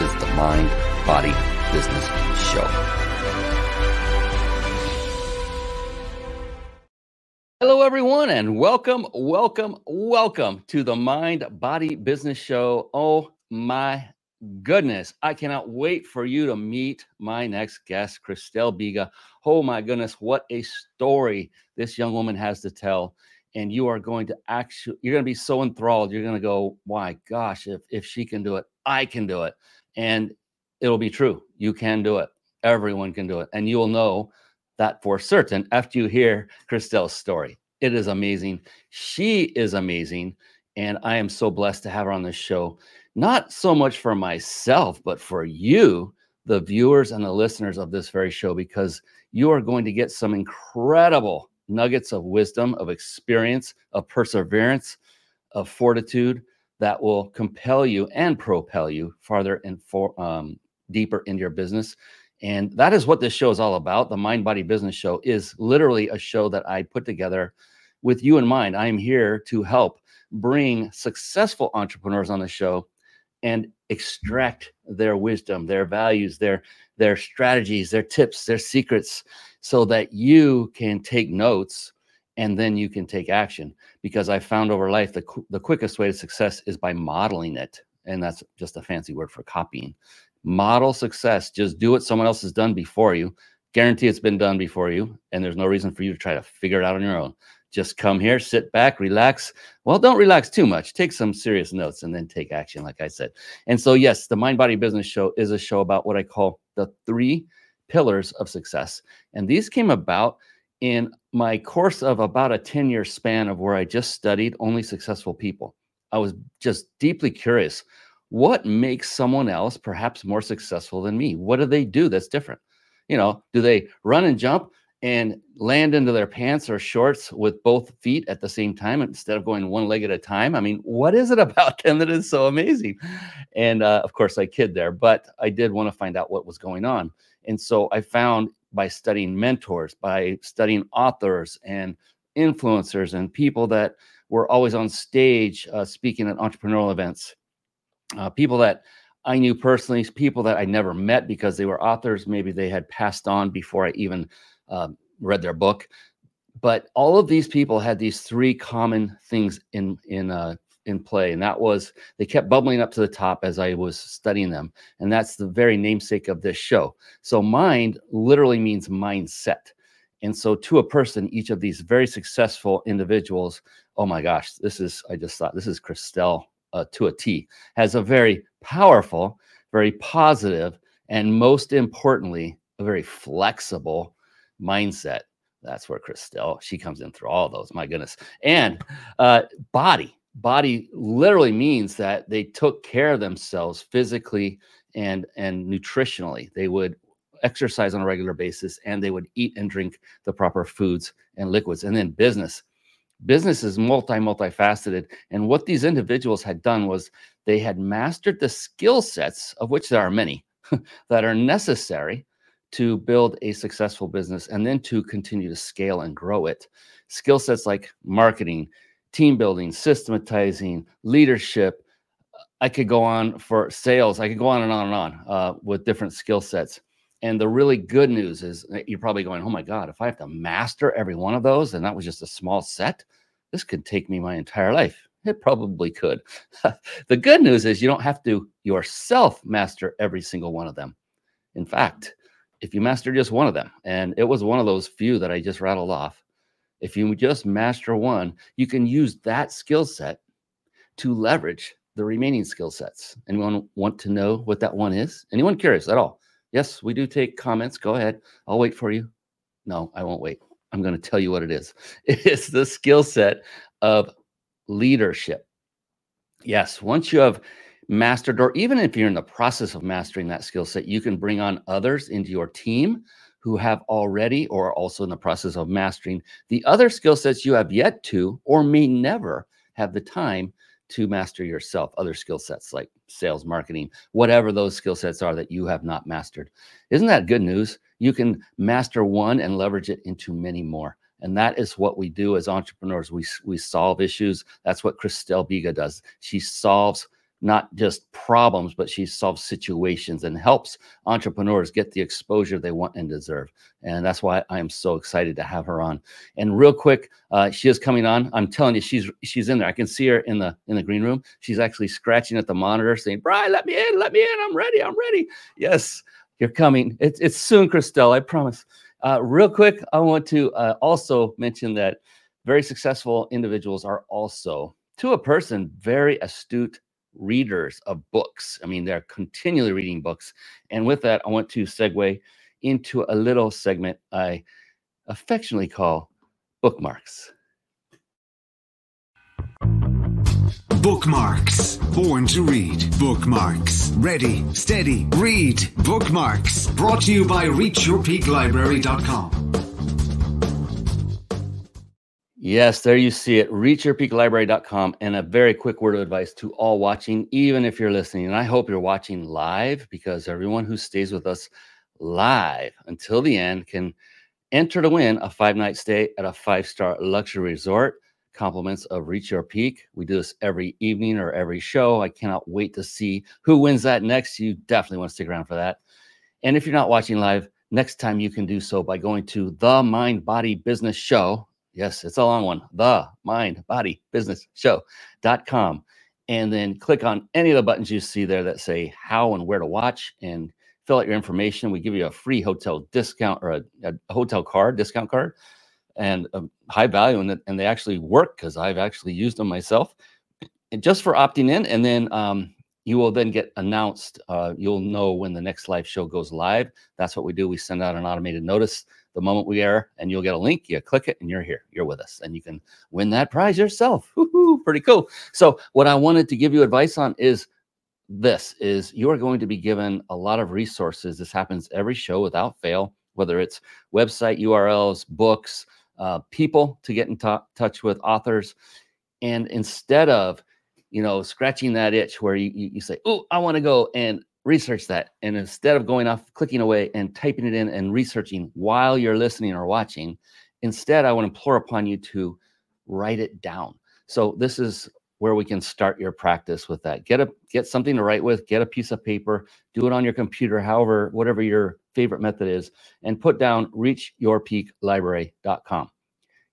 is the Mind Body Business Show. Hello, everyone, and welcome, welcome, welcome to the Mind Body Business Show. Oh my goodness, I cannot wait for you to meet my next guest, Christelle Biiga. Oh my goodness, what a story this young woman has to tell. And you are going to actually, you're going to be so enthralled. You're going to go, my gosh, if, if she can do it, I can do it. And it'll be true. You can do it. Everyone can do it. And you will know that for certain after you hear Christelle's story. It is amazing. She is amazing. And I am so blessed to have her on this show not so much for myself, but for you, the viewers and the listeners of this very show, because you are going to get some incredible nuggets of wisdom, of experience, of perseverance, of fortitude that will compel you and propel you farther and for um, deeper into your business. And that is what this show is all about. The Mind Body Business Show is literally a show that I put together with you in mind. I am here to help bring successful entrepreneurs on the show and extract their wisdom, their values, their their strategies, their tips, their secrets so that you can take notes and then you can take action because I found over life the the quickest way to success is by modeling it and that's just a fancy word for copying. Model success, just do what someone else has done before you. Guarantee it's been done before you and there's no reason for you to try to figure it out on your own just come here, sit back, relax. Well, don't relax too much. Take some serious notes and then take action, like I said. And so, yes, the Mind Body Business Show is a show about what I call the three pillars of success. And these came about in my course of about a 10 year span of where I just studied only successful people. I was just deeply curious what makes someone else perhaps more successful than me? What do they do that's different? You know, do they run and jump? and land into their pants or shorts with both feet at the same time instead of going one leg at a time. I mean, what is it about them that is so amazing? And uh, of course, I kid there, but I did want to find out what was going on. And so I found by studying mentors, by studying authors and influencers and people that were always on stage uh, speaking at entrepreneurial events, uh, people that I knew personally, people that I never met because they were authors. Maybe they had passed on before I even um, read their book. But all of these people had these three common things in in uh, in play, and that was they kept bubbling up to the top as I was studying them, and that's the very namesake of this show. So mind literally means mindset. And so, to a person, each of these very successful individuals, oh my gosh, this is, I just thought, this is Christelle uh, to a T, has a very powerful, very positive, and most importantly, a very flexible mindset. That's where Christelle, she comes in through all those. My goodness. And uh, body. Body literally means that they took care of themselves physically and and nutritionally. They would exercise on a regular basis and they would eat and drink the proper foods and liquids. And then business. Business is multi multifaceted. And what these individuals had done was they had mastered the skill sets, of which there are many, that are necessary to build a successful business and then to continue to scale and grow it. Skill sets like marketing, team building, systematizing, leadership. I could go on for sales. I could go on and on and on uh, with different skill sets. And the really good news is you're probably going, oh my God, if I have to master every one of those, and that was just a small set, this could take me my entire life. It probably could. the good news is you don't have to yourself master every single one of them. In fact, if you master just one of them, and it was one of those few that I just rattled off, if you just master one, you can use that skill set to leverage the remaining skill sets. Anyone want to know what that one is? Anyone curious at all? Yes, we do take comments. Go ahead. I'll wait for you. No, I won't wait. I'm going to tell you what it is. It's the skill set of leadership. Yes, once you have mastered, or even if you're in the process of mastering that skill set, you can bring on others into your team who have already or are also in the process of mastering the other skill sets you have yet to or may never have the time to master yourself other skill sets like sales marketing whatever those skill sets are that you have not mastered. Isn't that good news? You can master one and leverage it into many more. And that is what we do as entrepreneurs. We, we solve issues. That's what christelle biiga does. She solves not just problems, but she solves situations and helps entrepreneurs get the exposure they want and deserve. And that's why I am so excited to have her on. And real quick, uh, she is coming on. I'm telling you, she's she's in there. I can see her in the in the green room. She's actually scratching at the monitor, saying, "Brian, let me in, let me in. I'm ready. I'm ready." Yes, you're coming. It's it's soon, Christelle. I promise. Uh, real quick, I want to uh, also mention that very successful individuals are also, to a person, very astute readers of books. I mean, they're continually reading books. And with that, I want to segue into a little segment I affectionately call bookmarks. Bookmarks. Born to read. Bookmarks. Ready, steady, read. Bookmarks. Brought to you by ReachYourPeakLibrary.com. Yes, there you see it. ReachYourPeakLibrary.com. And a very quick word of advice to all watching, even if you're listening. And I hope you're watching live because everyone who stays with us live until the end can enter to win a five night stay at a five star luxury resort. Compliments of Reach Your Peak. We do this every evening or every show. I cannot wait to see who wins that next. You definitely want to stick around for that. And if you're not watching live, next time you can do so by going to the Mind Body Business Show Yes, it's a long one. The mind body business show.com. And then click on any of the buttons you see there that say how and where to watch and fill out your information. We give you a free hotel discount or a, a hotel card, discount card, and a high value. And, and they actually work because I've actually used them myself and just for opting in. And then um, you will then get announced. Uh, you'll know when the next live show goes live. That's what we do. We send out an automated notice the moment we air, and you'll get a link. You click it, and you're here. You're with us, and you can win that prize yourself. Woo-hoo, pretty cool. So, what I wanted to give you advice on is this: is you are going to be given a lot of resources. This happens every show without fail. Whether it's website URLs, books, uh, people to get in t- touch with, authors, and instead of you know scratching that itch where you, you, say, "Oh, I want to go and research that. And instead of going off, clicking away and typing it in and researching while you're listening or watching, instead, I would implore upon you to write it down. So this is where we can start your practice with that. Get a get something to write with, get a piece of paper, do it on your computer, however, whatever your favorite method is, and put down reachyourpeaklibrary.com.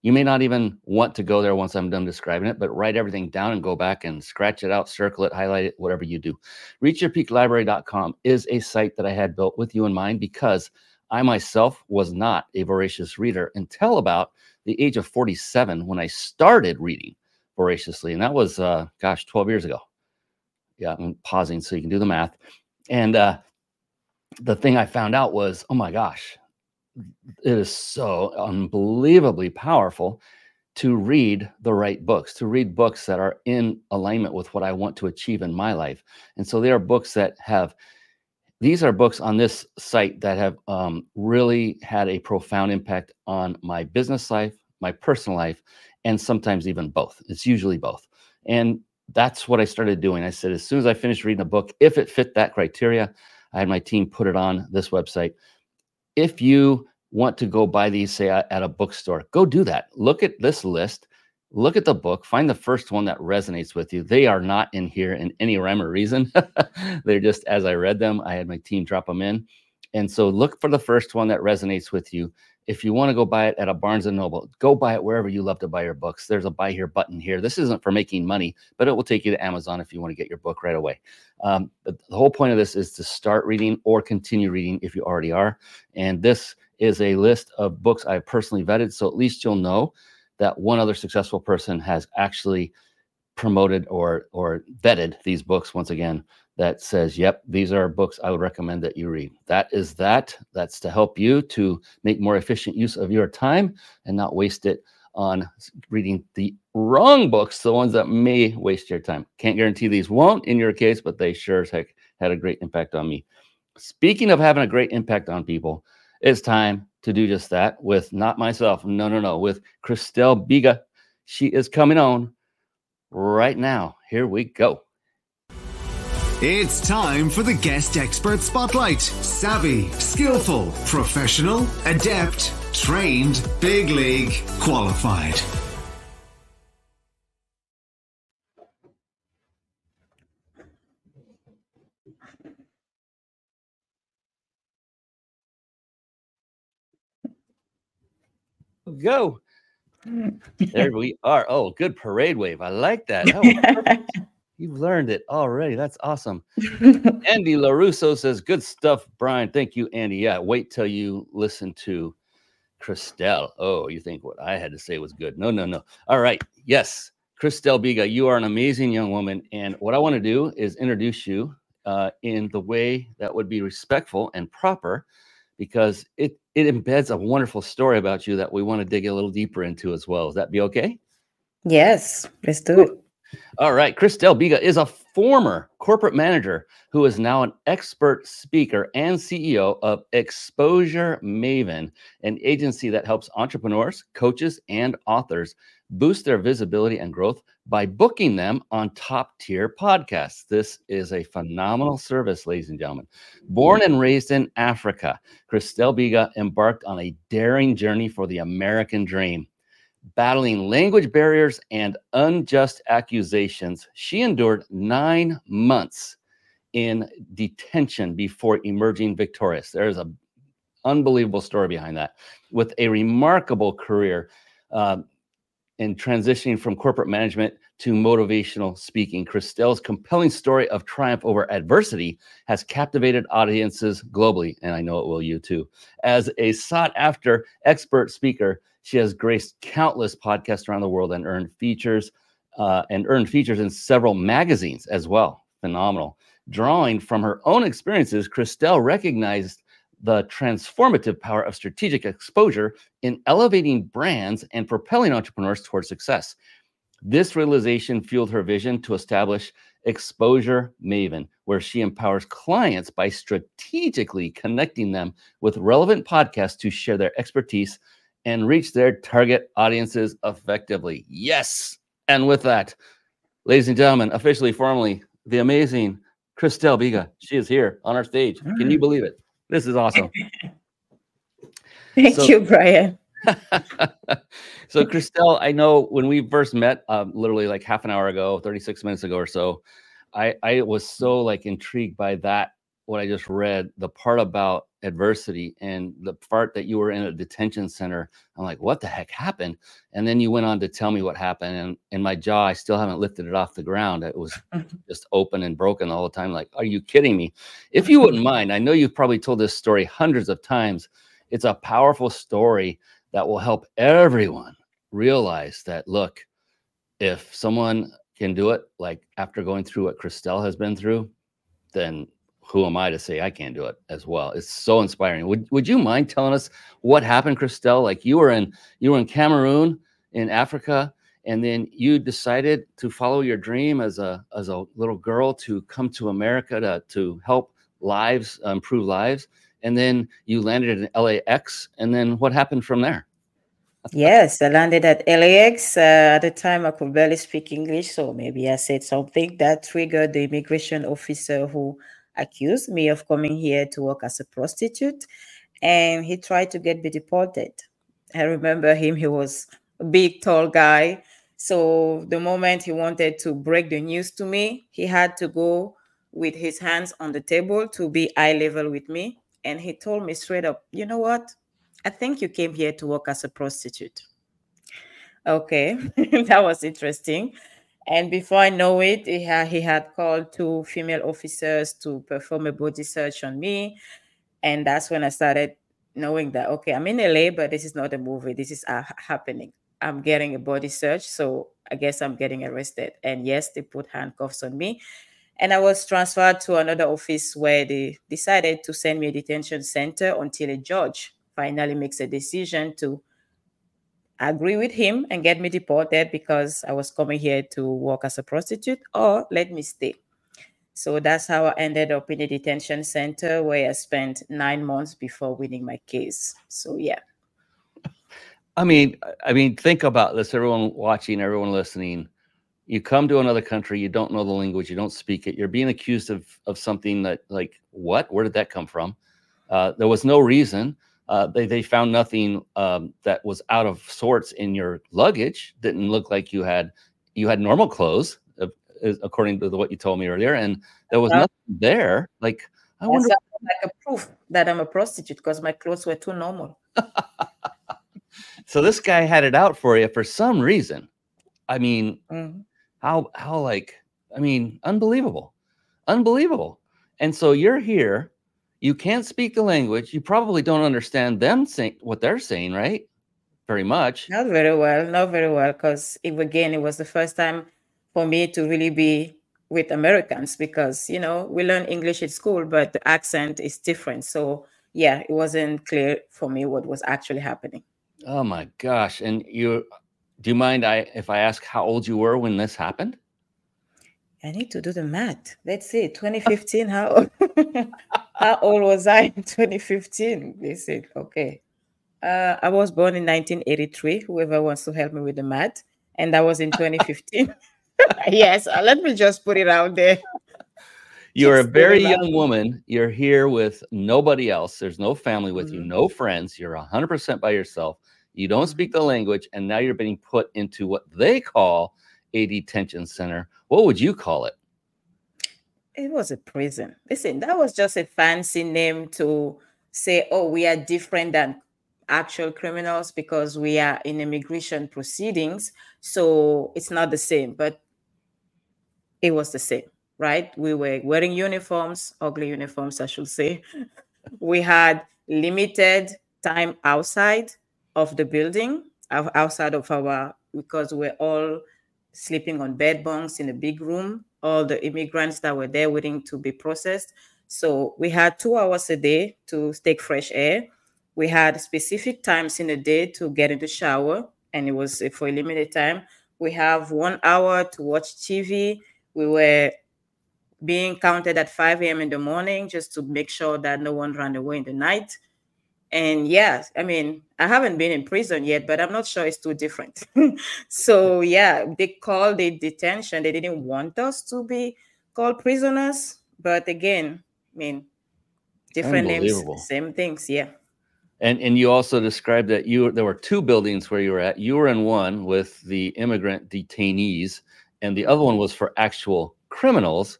You may not even want to go there once I'm done describing it, but write everything down and go back and scratch it out, circle it, highlight it, whatever you do. ReachYourPeakLibrary.com is a site that I had built with you in mind because I myself was not a voracious reader until about the age of 47 when I started reading voraciously. And that was, uh, gosh, 12 years ago. Yeah, I'm pausing so you can do the math. And uh, the thing I found out was, oh my gosh, it is so unbelievably powerful to read the right books, to read books that are in alignment with what I want to achieve in my life. And so they are books that have, these are books on this site that have um, really had a profound impact on my business life, my personal life, and sometimes even both. It's usually both. And that's what I started doing. I said, as soon as I finished reading a book, if it fit that criteria, I had my team put it on this website if you want to go buy these, say at a bookstore, go do that. Look at this list, look at the book, find the first one that resonates with you. They are not in here in any rhyme or reason. They're just as I read them, I had my team drop them in. And so look for the first one that resonates with you. If you want to go buy it at a Barnes and Noble, go buy it wherever you love to buy your books. There's a buy here button here. This isn't for making money, but it will take you to Amazon if you want to get your book right away. Um, the whole point of this is to start reading or continue reading if you already are. And this is a list of books I've personally vetted. So at least you'll know that one other successful person has actually promoted or or vetted these books once again that says, yep, these are books I would recommend that you read. That is that. That's to help you to make more efficient use of your time and not waste it on reading the wrong books, the ones that may waste your time. Can't guarantee these won't in your case, but they sure as heck had a great impact on me. Speaking of having a great impact on people, it's time to do just that with not myself. No, no, no, with Christelle Biiga. She is coming on right now. Here we go. It's time for the guest expert spotlight. Savvy, skillful, professional, adept, trained, big league, qualified. Go. There we are. Oh, good parade wave. I like that. that You've learned it already. That's awesome. Andy LaRusso says, Good stuff, Brian. Thank you, Andy. Yeah, wait till you listen to Christelle. Oh, you think what I had to say was good. No, no, no. All right. Yes, Christelle Biiga, you are an amazing young woman. And what I want to do is introduce you uh, in the way that would be respectful and proper because it, it embeds a wonderful story about you that we want to dig a little deeper into as well. Is that be okay? Yes, let's do it. All right. Christelle Biiga is a former corporate manager who is now an expert speaker and CEO of Exposure Maven, an agency that helps entrepreneurs, coaches, and authors boost their visibility and growth by booking them on top tier podcasts. This is a phenomenal service, ladies and gentlemen. Born and raised in Africa, Christelle Biiga embarked on a daring journey for the American dream battling language barriers and unjust accusations. She endured nine months in detention before emerging victorious. There's a unbelievable story behind that. With a remarkable career uh, in transitioning from corporate management to motivational speaking, Christelle's compelling story of triumph over adversity has captivated audiences globally, and I know it will you too. As a sought after expert speaker, she has graced countless podcasts around the world and earned features uh, and earned features in several magazines as well. Phenomenal. Drawing from her own experiences, Christelle recognized the transformative power of strategic exposure in elevating brands and propelling entrepreneurs towards success. This realization fueled her vision to establish Exposure Maven, where she empowers clients by strategically connecting them with relevant podcasts to share their expertise and reach their target audiences effectively. Yes. And with that, ladies and gentlemen, officially, formally, the amazing Christelle Biiga. She is here on our stage. Can you believe it? This is awesome. Thank so, you, Brian. so, Christelle, I know when we first met, um, literally like half an hour ago, 36 minutes ago or so, I, I was so like intrigued by that what I just read, the part about adversity and the part that you were in a detention center. I'm like, what the heck happened? And then you went on to tell me what happened. And in my jaw, I still haven't lifted it off the ground. It was just open and broken all the time. Like, are you kidding me? If you wouldn't mind, I know you've probably told this story hundreds of times. It's a powerful story that will help everyone realize that, look, if someone can do it, like after going through what Christelle has been through, then who am I to say I can't do it as well? It's so inspiring. Would Would you mind telling us what happened, Christelle? Like you were in you were in Cameroon in Africa, and then you decided to follow your dream as a as a little girl to come to America to to help lives improve lives, and then you landed in LAX, and then what happened from there? yes, I landed at LAX. Uh, at the time, I could barely speak English, so maybe I said something that triggered the immigration officer who accused me of coming here to work as a prostitute and he tried to get me deported. I remember him, he was a big, tall guy. So the moment he wanted to break the news to me, he had to go with his hands on the table to be eye level with me. And he told me straight up, you know what? I think you came here to work as a prostitute. Okay, that was interesting. And before I know it, he had, he had called two female officers to perform a body search on me. And that's when I started knowing that, okay, I'm in LA, but this is not a movie. This is uh, happening. I'm getting a body search. So I guess I'm getting arrested. And yes, they put handcuffs on me. And I was transferred to another office where they decided to send me a detention center until a judge finally makes a decision to agree with him and get me deported because I was coming here to work as a prostitute or let me stay. So that's how I ended up in a detention center where I spent nine months before winning my case. So yeah. I mean, I mean, think about this. Everyone watching, everyone listening. You come to another country, you don't know the language, you don't speak it. You're being accused of of something that, like, what? Where did that come from? Uh, there was no reason. Uh, they they found nothing um, that was out of sorts in your luggage. Didn't look like you had you had normal clothes, uh, according to the, what you told me earlier, and there was nothing there. Like I wonder, like a proof that I'm a prostitute because my clothes were too normal. so this guy had it out for you for some reason. I mean, mm-hmm. how how like I mean, unbelievable, unbelievable. And so you're here you can't speak the language. You probably don't understand them saying what they're saying, right? Very much. Not very well. Not very well. Because again, it was the first time for me to really be with Americans because you know we learn English at school, but the accent is different. So yeah, it wasn't clear for me what was actually happening. Oh my gosh! And you, do you mind I if I ask how old you were when this happened? I need to do the math. Let's see, 2015. How old, how old was I in 2015? They said, okay. Uh, I was born in 1983. Whoever wants to help me with the math, and that was in 2015. yes, uh, let me just put it out there. You're just a very young woman. You're here with nobody else. There's no family with mm-hmm. you, no friends. You're 100% by yourself. You don't speak mm-hmm. the language, and now you're being put into what they call a detention center. What would you call it? It was a prison. Listen, that was just a fancy name to say, oh, we are different than actual criminals because we are in immigration proceedings. So it's not the same, but it was the same, right? We were wearing uniforms, ugly uniforms, I should say. we had limited time outside of the building, outside of our, because we're all sleeping on bed bunks in a big room, all the immigrants that were there waiting to be processed. So we had two hours a day to take fresh air. We had specific times in the day to get in the shower, and it was uh, for a limited time. We have one hour to watch TV. We were being counted at 5 a.m. in the morning just to make sure that no one ran away in the night. And yeah, I mean, I haven't been in prison yet, but I'm not sure it's too different. so yeah, they called it detention. They didn't want us to be called prisoners, but again, I mean, different names, same things. Yeah. And and you also described that you there were two buildings where you were at. You were in one with the immigrant detainees, and the other one was for actual criminals.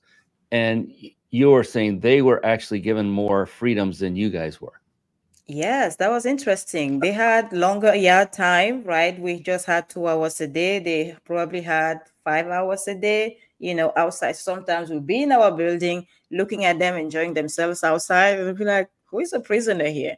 And you were saying they were actually given more freedoms than you guys were. Yes, that was interesting. They had longer yard time, right? We just had two hours a day. They probably had five hours a day, you know, outside. Sometimes we'd be in our building looking at them enjoying themselves outside. And We'd be like, who is a prisoner here?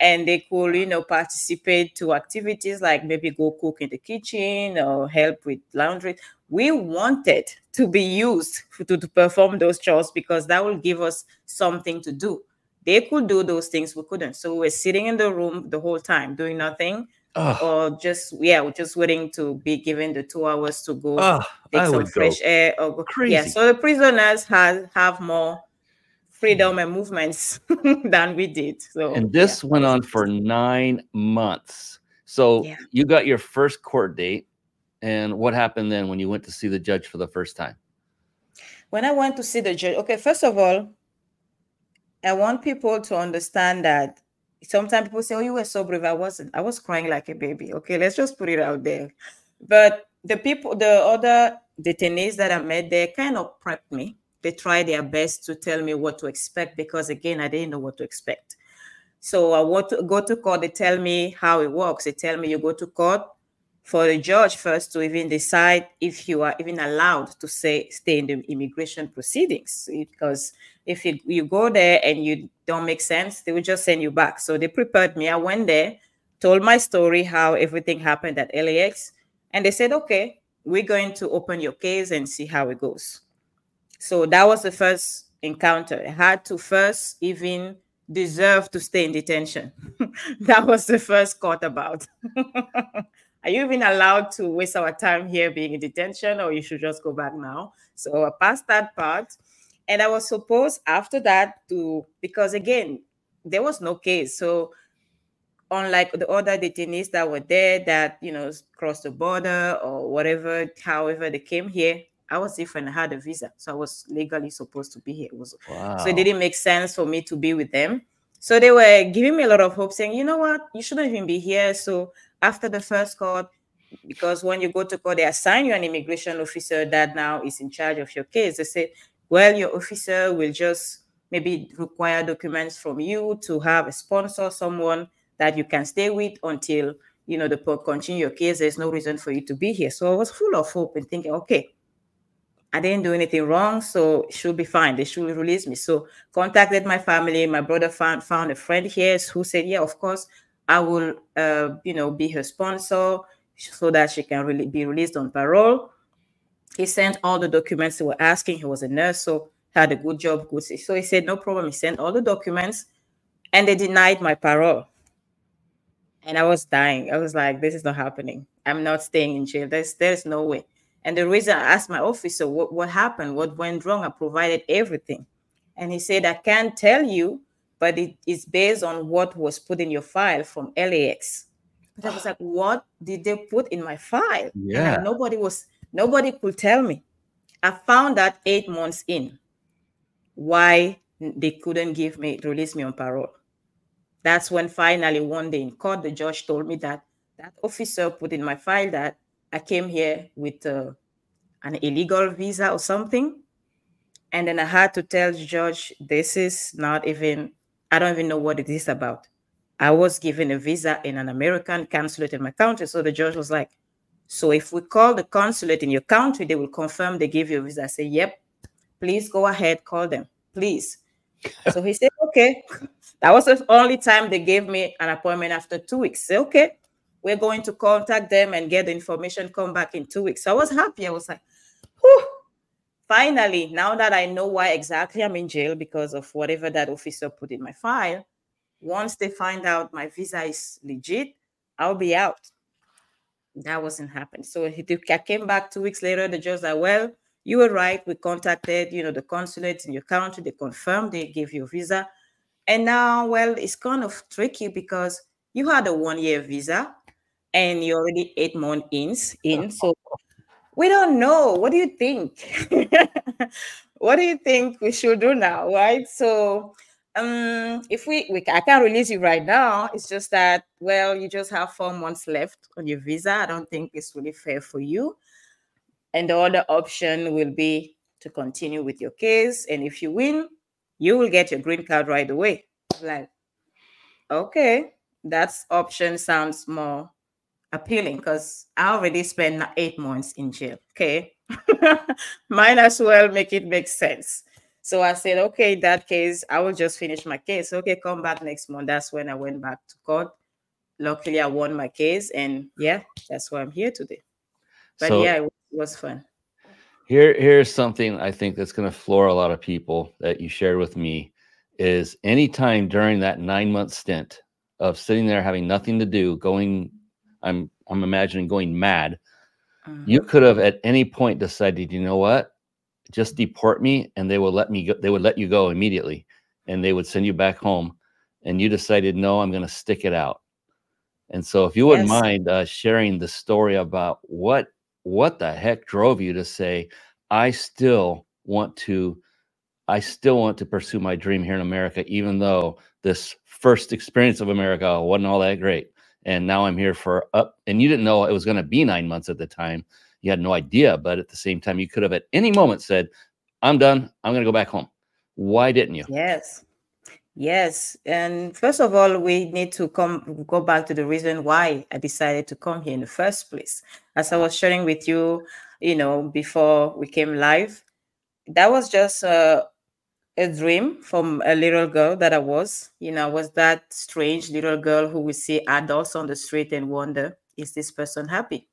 And they could, you know, participate to activities like maybe go cook in the kitchen or help with laundry. We wanted to be used to, to perform those chores because that will give us something to do they could do those things, we couldn't. So we were sitting in the room the whole time doing nothing. Ugh. Or just yeah, we're just waiting to be given the two hours to go Ugh, take I some fresh air or go crazy. Yeah, so the prisoners have have more freedom hmm. and movements than we did. So and this yeah. went on for nine months. So yeah. you got your first court date, and what happened then when you went to see the judge for the first time? When I went to see the judge, okay, first of all, I want people to understand that sometimes people say, Oh, you were so brave. I wasn't. I was crying like a baby. Okay, let's just put it out there. But the people, the other detainees that I met, they kind of prepped me. They tried their best to tell me what to expect because, again, I didn't know what to expect. So I want to go to court. They tell me how it works. They tell me you go to court for the judge first to even decide if you are even allowed to say stay in the immigration proceedings because if you, you go there and you don't make sense they will just send you back. So they prepared me. I went there told my story how everything happened at lax and they said okay we're going to open your case and see how it goes. So that was the first encounter. I had to first even deserve to stay in detention. That was the first court about. Are you even allowed to waste our time here being in detention or you should just go back now? So I passed that part. And I was supposed after that to, because again, there was no case. So unlike the other detainees that were there that, you know, crossed the border or whatever, however they came here, I was different. I had a visa. So I was legally supposed to be here. It was, wow. So it didn't make sense for me to be with them. So they were giving me a lot of hope, saying, you know what, you shouldn't even be here. So after the first court, because when you go to court, they assign you an immigration officer that now is in charge of your case. They say, well, your officer will just maybe require documents from you to have a sponsor, someone that you can stay with until you know the continue your case. There's no reason for you to be here. So I was full of hope and thinking, okay, I didn't do anything wrong, so it should be fine. They should release me. So contacted my family. My brother found found a friend here who said, yeah, of course, I will, uh, you know, be her sponsor so that she can really be released on parole. He sent all the documents they were asking. He was a nurse, so had a good job, good. So he said, no problem. He sent all the documents, and they denied my parole. And I was dying. I was like, this is not happening. I'm not staying in jail. There's there's no way. And the reason I asked my officer what, what happened, what went wrong, I provided everything. And he said, I can't tell you, but it is based on what was put in your file from LAX. But I was like, what did they put in my file? Yeah. And nobody was, nobody could tell me. I found that eight months in why they couldn't give me, release me on parole. That's when finally one day in court, the judge told me that that officer put in my file that I came here with uh, an illegal visa or something. And then I had to tell the judge, this is not even, I don't even know what it is about. I was given a visa in an American consulate in my country. So the judge was like, so if we call the consulate in your country, they will confirm they give you a visa. I say, yep, please go ahead, call them, please. so he said, okay. That was the only time they gave me an appointment after two weeks. Say, okay, we're going to contact them and get the information, come back in two weeks. So I was happy. I was like, Whew. finally, now that I know why exactly I'm in jail because of whatever that officer put in my file, once they find out my visa is legit, I'll be out. That wasn't happening. So he I came back two weeks later. The judge said, well, you were right. We contacted, you know, the consulate in your country. They confirmed they gave you a visa. And now, well, it's kind of tricky because you had a one-year visa and you're already eight months in, in. So we don't know. What do you think? what do you think we should do now? Right. So um if we, we I can't release you right now, it's just that well, you just have four months left on your visa. I don't think it's really fair for you. And the other option will be to continue with your case. And if you win, you will get your green card right away. Like, okay, that's option sounds more appealing because I already spent eight months in jail. Okay. Might as well make it make sense. So I said, okay, in that case, I will just finish my case. Okay, come back next month. That's when I went back to court. Luckily, I won my case. And yeah, that's why I'm here today. But so, yeah, it was fun. Here, here's something I think that's going to floor a lot of people that you shared with me is anytime during that nine month stint of sitting there having nothing to do, going I'm I'm imagining going mad. Mm-hmm. You could have at any point decided, you know what, just deport me, and they will let me go. They would let you go immediately, and they would send you back home. And you decided, no, I'm going to stick it out. And so, if you wouldn't yes. mind uh, sharing the story about what what the heck drove you to say, I still want to, I still want to pursue my dream here in America, even though this first experience of America wasn't all that great and now I'm here for up. And you didn't know it was going to be nine months at the time. You had no idea, but at the same time, you could have at any moment said, "I'm done. I'm going to go back home." Why didn't you? Yes, yes. And first of all, we need to come go back to the reason why I decided to come here in the first place. As I was sharing with you, you know, before we came live, that was just a a dream from a little girl that I was. You know, was that strange little girl who would see adults on the street and wonder, is this person happy?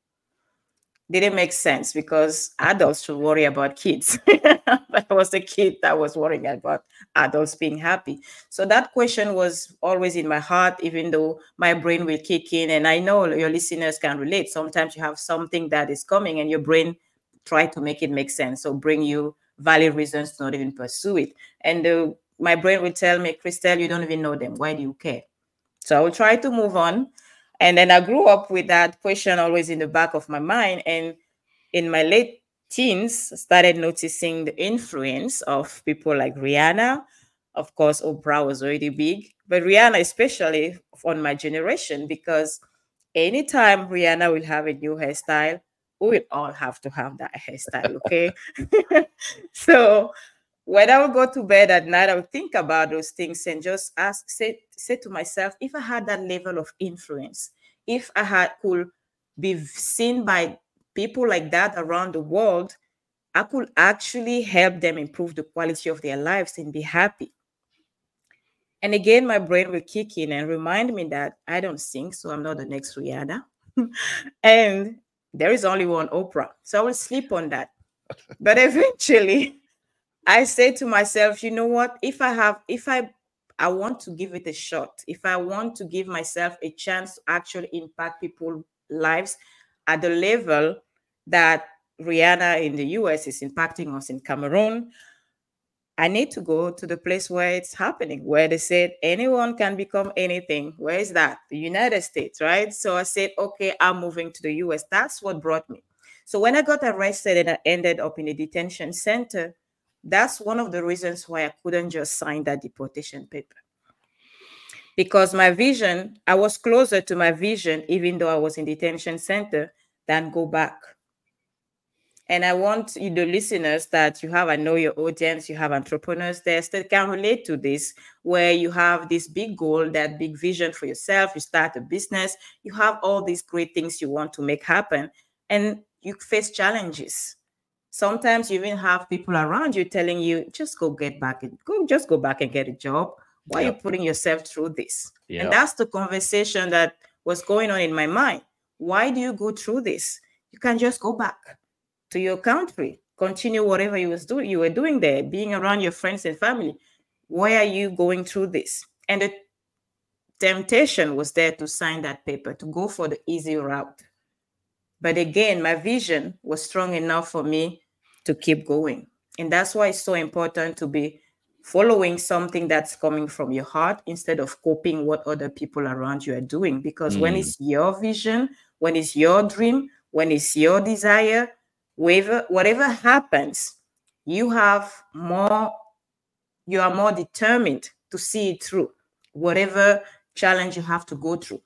Didn't make sense because adults should worry about kids. but I was the kid that was worrying about adults being happy. So that question was always in my heart, even though my brain will kick in. And I know your listeners can relate. Sometimes you have something that is coming and your brain try to make it make sense. So bring you valid reasons to not even pursue it. And uh, my brain will tell me, Christelle, you don't even know them. Why do you care? So I will try to move on and then I grew up with that question always in the back of my mind. And in my late teens, started noticing the influence of people like Rihanna. Of course, Oprah was already big, but Rihanna, especially on my generation, because anytime Rihanna will have a new hairstyle, we all have to have that hairstyle, okay? so when I would go to bed at night, I would think about those things and just ask, say, say to myself, if I had that level of influence, if I had could be seen by people like that around the world, I could actually help them improve the quality of their lives and be happy. And again, my brain will kick in and remind me that I don't sing, so I'm not the next Rihanna. and there is only one Oprah. So I will sleep on that. but eventually, I say to myself, you know what? If I have, if I, I want to give it a shot. If I want to give myself a chance to actually impact people's lives at the level that Rihanna in the US is impacting us in Cameroon, I need to go to the place where it's happening, where they said anyone can become anything. Where is that? The United States, right? So I said, okay, I'm moving to the US. That's what brought me. So when I got arrested and I ended up in a detention center, that's one of the reasons why I couldn't just sign that deportation paper. Because my vision, I was closer to my vision, even though I was in detention center, than go back. And I want you, the listeners, that you have, I know your audience, you have entrepreneurs there that can relate to this, where you have this big goal, that big vision for yourself, you start a business, you have all these great things you want to make happen, and you face challenges Sometimes you even have people around you telling you, just go get back and go, just go back and get a job. Why yep. are you putting yourself through this? Yep. And that's the conversation that was going on in my mind. Why do you go through this? You can just go back to your country, continue whatever you was doing, you were doing there, being around your friends and family. Why are you going through this? And the temptation was there to sign that paper, to go for the easy route. But again, my vision was strong enough for me to keep going. And that's why it's so important to be following something that's coming from your heart instead of copying what other people around you are doing. Because mm. when it's your vision, when it's your dream, when it's your desire, whatever, whatever happens, you have more, you are more determined to see it through, whatever challenge you have to go through.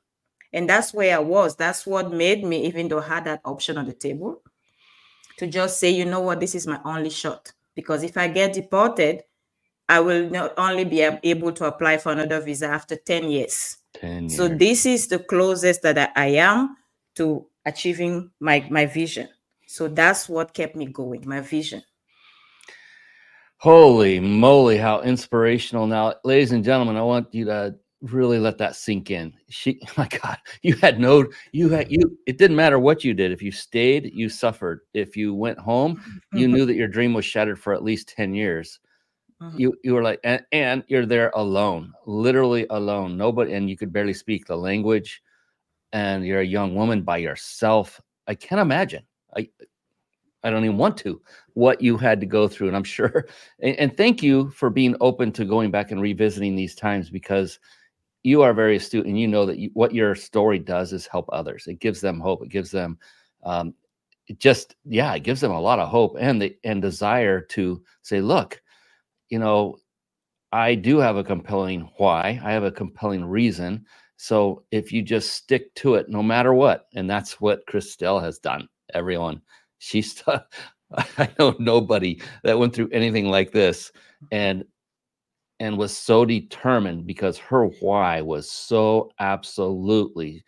And that's where I was. That's what made me, even though I had that option on the table, to just say, you know what, this is my only shot. Because if I get deported, I will not only be able to apply for another visa after 10 years. 10 years. So this is the closest that I am to achieving my, my vision. So that's what kept me going, my vision. Holy moly, how inspirational. Now, ladies and gentlemen, I want you to really let that sink in. She, my God, you had no, you had, you, it didn't matter what you did. If you stayed, you suffered. If you went home, you knew that your dream was shattered for at least 10 years. Uh-huh. You, you were like, and, and you're there alone, literally alone. Nobody, and you could barely speak the language. And you're a young woman by yourself. I can't imagine. I, I don't even want to what you had to go through. And I'm sure, and, and thank you for being open to going back and revisiting these times because you are very astute and you know that you, what your story does is help others. It gives them hope. It gives them um, it just yeah, it gives them a lot of hope and the and desire to say, look, you know, I do have a compelling why. I have a compelling reason. So if you just stick to it, no matter what, and that's what Christelle has done. Everyone, she's I know nobody that went through anything like this, and and was so determined because her why was so absolutely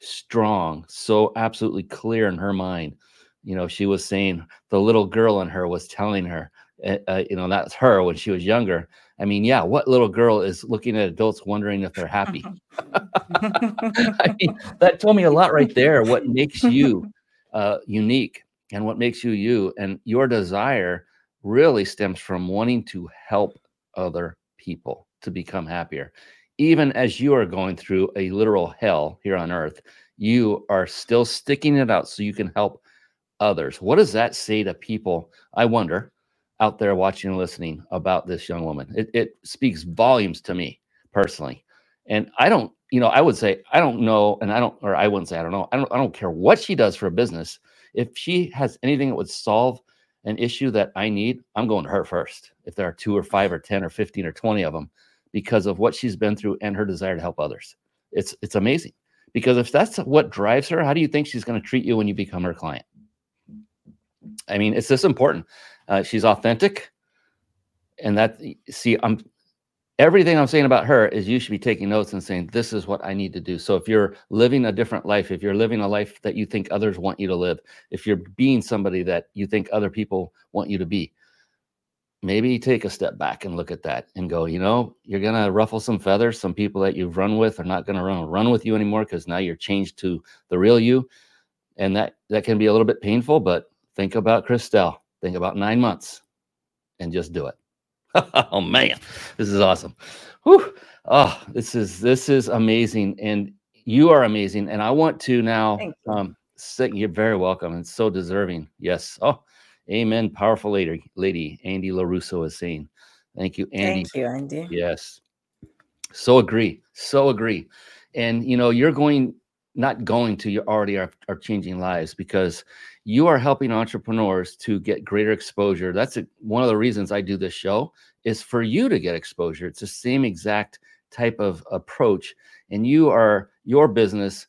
strong, so absolutely clear in her mind. You know, she was saying the little girl in her was telling her, uh, uh, you know, that's her when she was younger. I mean, yeah, what little girl is looking at adults wondering if they're happy? I mean, that told me a lot right there. What makes you uh, unique and what makes you you. And your desire really stems from wanting to help other people to become happier. Even as you are going through a literal hell here on earth, you are still sticking it out so you can help others. What does that say to people? I wonder out there watching and listening about this young woman. It, it speaks volumes to me personally. And I don't, you know, I would say I don't know, and I don't, or I wouldn't say I don't know. I don't, I don't care what she does for a business. If she has anything that would solve an issue that I need, I'm going to her first. If there are two or five or 10 or 15 or 20 of them, because of what she's been through and her desire to help others. It's it's amazing. Because if that's what drives her, how do you think she's going to treat you when you become her client? I mean, it's this important. Uh, she's authentic, and that see, I'm everything I'm saying about her is you should be taking notes and saying, This is what I need to do. So if you're living a different life, if you're living a life that you think others want you to live, if you're being somebody that you think other people want you to be, maybe take a step back and look at that and go, you know, you're going to ruffle some feathers. Some people that you've run with are not going to run, run with you anymore because now you're changed to the real you. And that, that can be a little bit painful, but think about Christelle. Think about nine months and just do it. oh man, this is awesome. Whew. Oh, this is this is amazing, and you are amazing. And I want to now you. um say you're very welcome and so deserving. Yes. Oh, amen. Powerful lady, lady Andy LaRusso is saying. Thank you, Andy. Thank you, Andy. Yes. So agree. So agree. And you know, you're going not going to you already are, are changing lives because you are helping entrepreneurs to get greater exposure. That's a, one of the reasons i do this show is for you to get exposure. It's the same exact type of approach and you are your business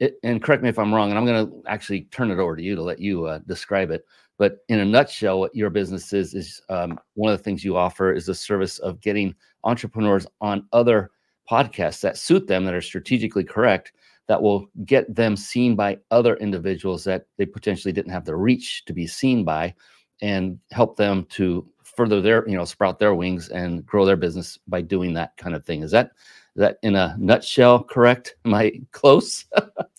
it, and correct me if i'm wrong and i'm going to actually turn it over to you to let you uh, describe it but in a nutshell what your business is is um, one of the things you offer is the service of getting entrepreneurs on other podcasts that suit them that are strategically correct that will get them seen by other individuals that they potentially didn't have the reach to be seen by and help them to further their you know sprout their wings and grow their business by doing that kind of thing. Is that is that in a nutshell correct? Am i close?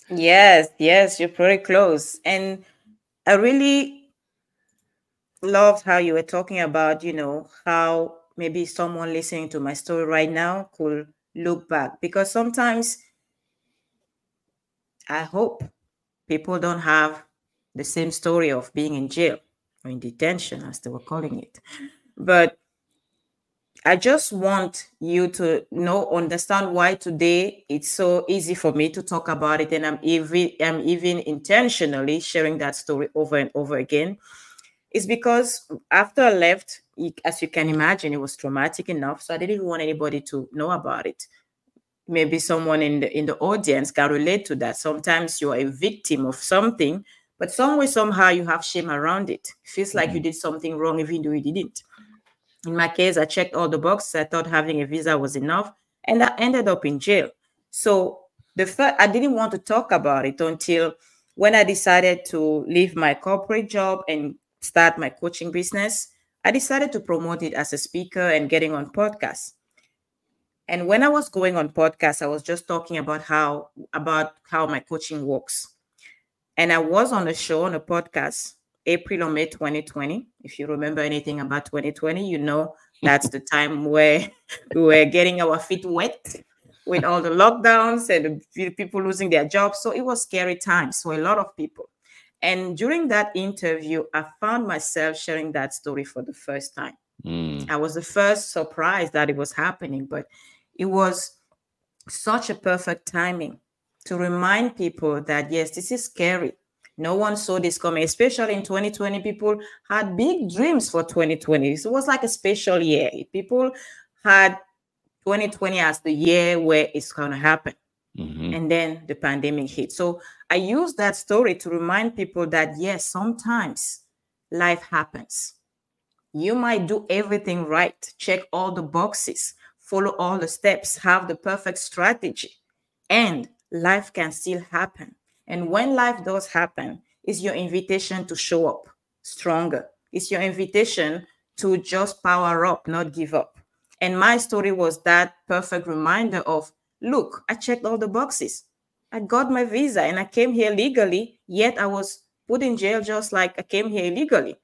Yes yes you're pretty close. And i really loved how you were talking about you know how maybe someone listening to my story right now could look back because sometimes I hope people don't have the same story of being in jail or in detention, as they were calling it. But I just want you to know, understand why today it's so easy for me to talk about it, and I'm even I'm even intentionally sharing that story over and over again. Is because after I left, as you can imagine, it was traumatic enough, so I didn't want anybody to know about it maybe someone in the in the audience can relate to that. Sometimes you're a victim of something but some way somehow you have shame around it. it feels like mm-hmm. you did something wrong even though you didn't. In my case i checked all the boxes. I thought having a visa was enough and i ended up in jail. So the first i didn't want to talk about it until when i decided to leave my corporate job and start my coaching business i decided to promote it as a speaker and getting on podcasts and when I was going on podcasts, I was just talking about how about how my coaching works. And I was on a show on a podcast April or May 2020. If you remember anything about 2020, you know that's the time where we were getting our feet wet with all the lockdowns and the people losing their jobs. So it was scary times for a lot of people. And during that interview, I found myself sharing that story for the first time. Mm. I was the first surprised that it was happening, but it was such a perfect timing to remind people that yes, this is scary. No one saw this coming, especially in 2020. People had big dreams for 2020. So it was like a special year. People had 2020 as the year where it's going to happen. Mm-hmm. And then the pandemic hit. So I use that story to remind people that yes, sometimes life happens. You might do everything right, check all the boxes, follow all the steps, have the perfect strategy, and life can still happen. And when life does happen, it's your invitation to show up stronger. It's your invitation to just power up, not give up. And my story was that perfect reminder of look, I checked all the boxes. I got my visa and I came here legally, yet I was put in jail just like I came here illegally.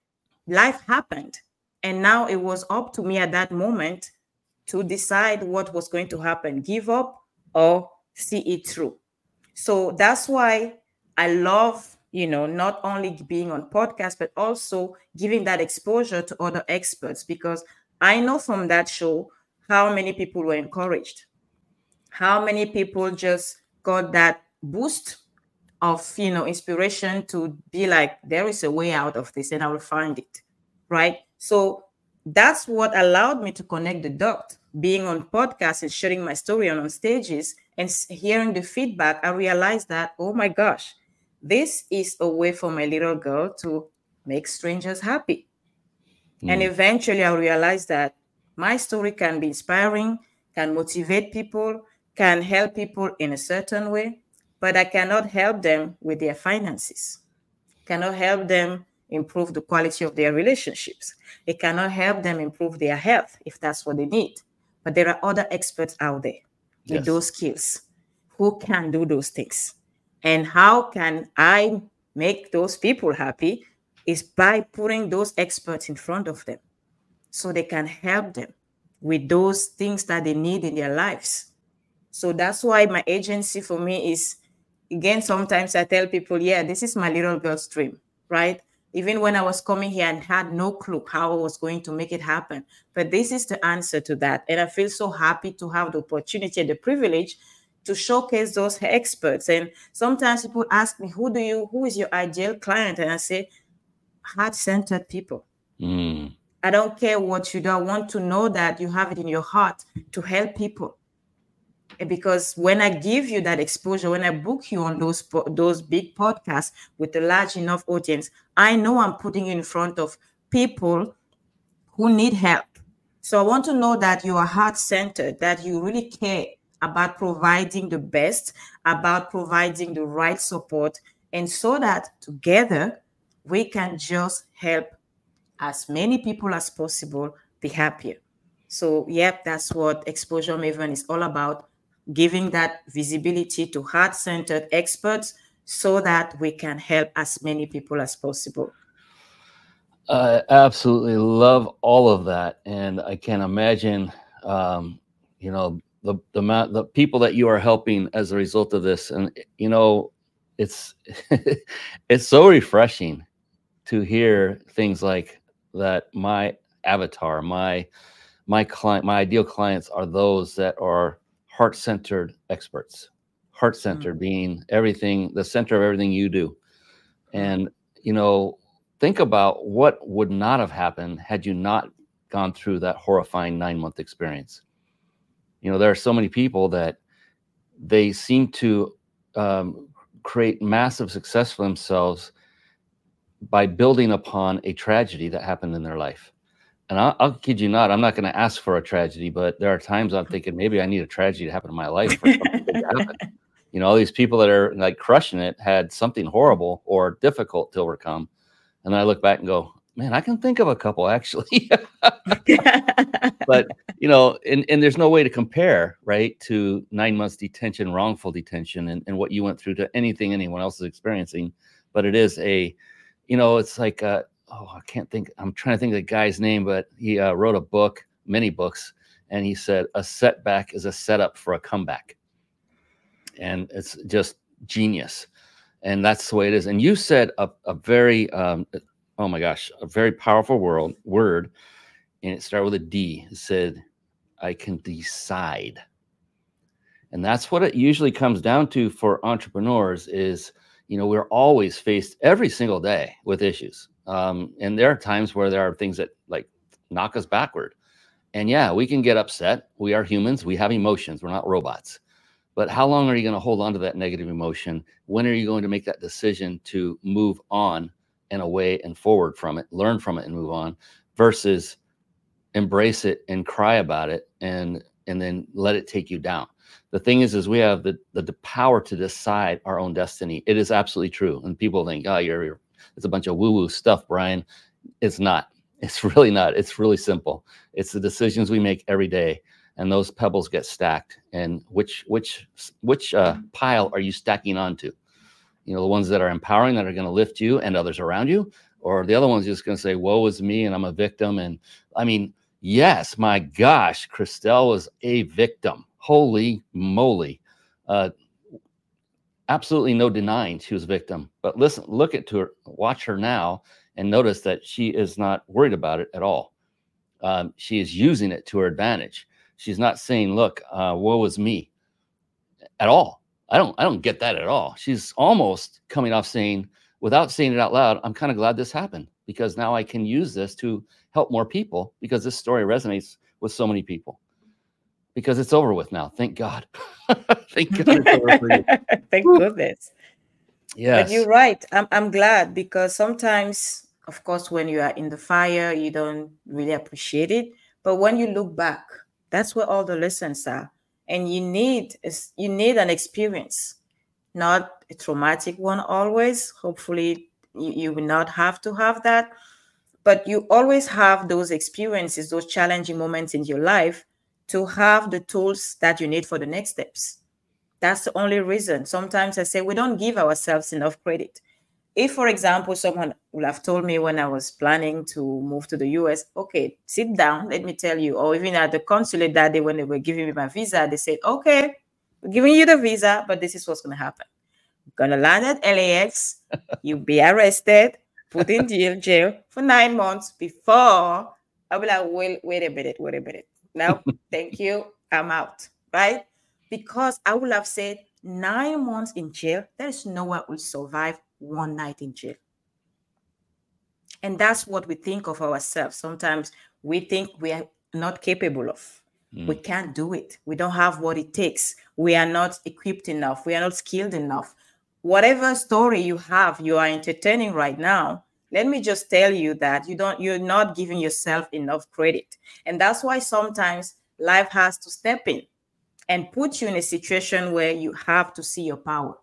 Life happened. And now it was up to me at that moment to decide what was going to happen give up or see it through. So that's why I love, you know, not only being on podcast, but also giving that exposure to other experts because I know from that show how many people were encouraged, how many people just got that boost of you know inspiration to be like there is a way out of this and i will find it right so that's what allowed me to connect the dot being on podcasts and sharing my story on, on stages and hearing the feedback i realized that oh my gosh this is a way for my little girl to make strangers happy mm. and eventually i realized that my story can be inspiring can motivate people can help people in a certain way but I cannot help them with their finances, cannot help them improve the quality of their relationships. It cannot help them improve their health if that's what they need. But there are other experts out there with yes. those skills who can do those things. And how can I make those people happy is by putting those experts in front of them so they can help them with those things that they need in their lives. So that's why my agency for me is again, sometimes I tell people, yeah, this is my little girl's dream, right? Even when I was coming here and had no clue how I was going to make it happen. But this is the answer to that. And I feel so happy to have the opportunity and the privilege to showcase those experts. And sometimes people ask me, who do you, who is your ideal client? And I say, heart-centered people. Mm. I don't care what you do. I want to know that you have it in your heart to help people because when I give you that exposure, when I book you on those those big podcasts with a large enough audience, I know I'm putting you in front of people who need help. So I want to know that you are heart centered, that you really care about providing the best, about providing the right support, and so that together we can just help as many people as possible be happier. So, yep, that's what Exposure Maven is all about giving that visibility to heart centered experts so that we can help as many people as possible. I absolutely love all of that. And I can imagine, um, you know, the, the, the people that you are helping as a result of this. And, you know, it's, it's so refreshing to hear things like that. My avatar, my, my client, my ideal clients are those that are heart centered experts. Heart centered mm-hmm. being everything, the center of everything you do. Mm. And, you know, think about what would not have happened had you not gone through that horrifying nine month experience. You know, there are so many people that they seem to um, create massive success for themselves by building upon a tragedy that happened in their life and I'll, I'll, kid you not, I'm not going to ask for a tragedy, but there are times I'm thinking maybe I need a tragedy to happen in my life for something to happen. You know, all these people that are like crushing it had something horrible or difficult to overcome, and I look back and go, man, I can think of a couple actually. but you know, and, and there's no way to compare, right, to nine months detention, wrongful detention, and, and what you went through to anything anyone else is experiencing. But it is a, you know, it's like uh, oh, I can't think. I'm trying to think of the guy's name, but he uh, wrote a book, many books, and he said a setback is a setup for a comeback, and it's just genius, and that's the way it is. And you said a, a very, um, oh my gosh, a very powerful world word, and it started with a D. It said, "I can decide." And that's what it usually comes down to for entrepreneurs is, you know, we're always faced every single day with issues um, and there are times where there are things that like knock us backward. And yeah, we can get upset. We are humans. We have emotions. We're not robots. But how long are you going to hold on to that negative emotion? When are you going to make that decision to move on and away and forward from it, learn from it and move on versus embrace it and cry about it and and then let it take you down. The thing is, is we have the, the, the power to decide our own destiny. It is absolutely true. And people think, oh, you're, you're it's a bunch of woo-woo stuff, Brian. It's not. It's really not. It's really simple. It's the decisions we make every day, and those pebbles get stacked. And which which which uh, pile are you stacking onto? You know, the ones that are empowering, that are going to lift you and others around you, or the other one's just going to say, "Woe is me," and I'm a victim. And I mean, yes, my gosh, Christelle was a victim. Holy moly! Uh, absolutely no denying she was a victim. But listen, look at to her, watch her now, and notice that she is not worried about it at all. Um, she is using it to her advantage. She's not saying, "Look, uh, woe is me," at all. I don't. I don't get that at all. She's almost coming off saying, without saying it out loud, "I'm kind of glad this happened because now I can use this to help more people because this story resonates with so many people." Because it's over with now. Thank God. Thank God. Thank goodness. Yes. But you're right. I'm I'm glad because sometimes, of course, when you are in the fire, you don't really appreciate it. But when you look back, that's where all the lessons are. And you need you need an experience, not a traumatic one always. Hopefully, you, you will not have to have that. But you always have those experiences, those challenging moments in your life to have the tools that you need for the next steps. That's the only reason. Sometimes I say we don't give ourselves enough credit. If, for example, someone would have told me when I was planning to move to the US, okay, sit down, let me tell you, or even at the consulate that day when they were giving me my visa, they said, okay, we're giving you the visa, but this is what's going to happen. You're going to land at LAX, you'll be arrested, put in jail, jail for nine months before I'll be like, wait, wait a minute, wait a minute. No, thank you. I'm out. Right? Because I would have said nine months in jail, there is no one will survive one night in jail. And that's what we think of ourselves. Sometimes we think we are not capable of. Mm. We can't do it. We don't have what it takes. We are not equipped enough. We are not skilled enough. Whatever story you have, you are entertaining right now, let me just tell you that you don't you're not giving yourself enough credit. And that's why sometimes life has to step in and put you in a situation where you have to see your power.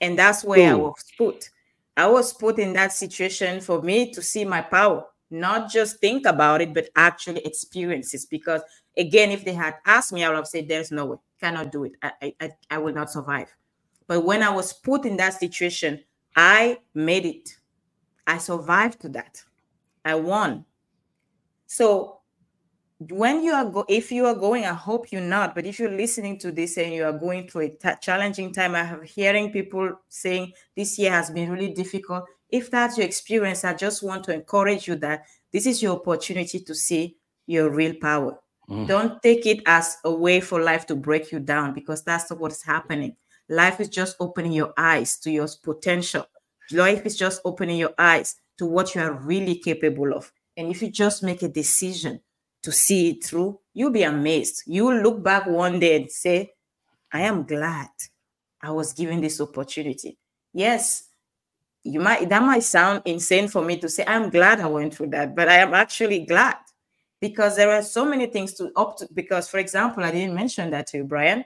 And that's where Ooh. i hmm. was put. I was put in that situation for me to see my power not just think about it but actually experience it. Because again if they had asked me i would have said there's no way. Cannot do it. I, I i will not survive. But when i was put in that situation i made it I survived to that. I won. So when you are go if you are going i hope you're not but if you're listening to this and you are going through a t- challenging time i have hearing people saying this year has been really difficult if that's your experience i just want to encourage you that this is your opportunity to see your real power mm. don't take it as a way for life to break you down because that's what's happening life is just opening your eyes to your potential Life is just opening your eyes to what you are really capable of. And if you just make a decision to see it through, you'll be amazed. You will look back one day and say, I am glad I was given this opportunity. Yes, you might that might sound insane for me to say I'm glad I went through that, but I am actually glad because there are so many things to up to because for example, I didn't mention that to you, Brian,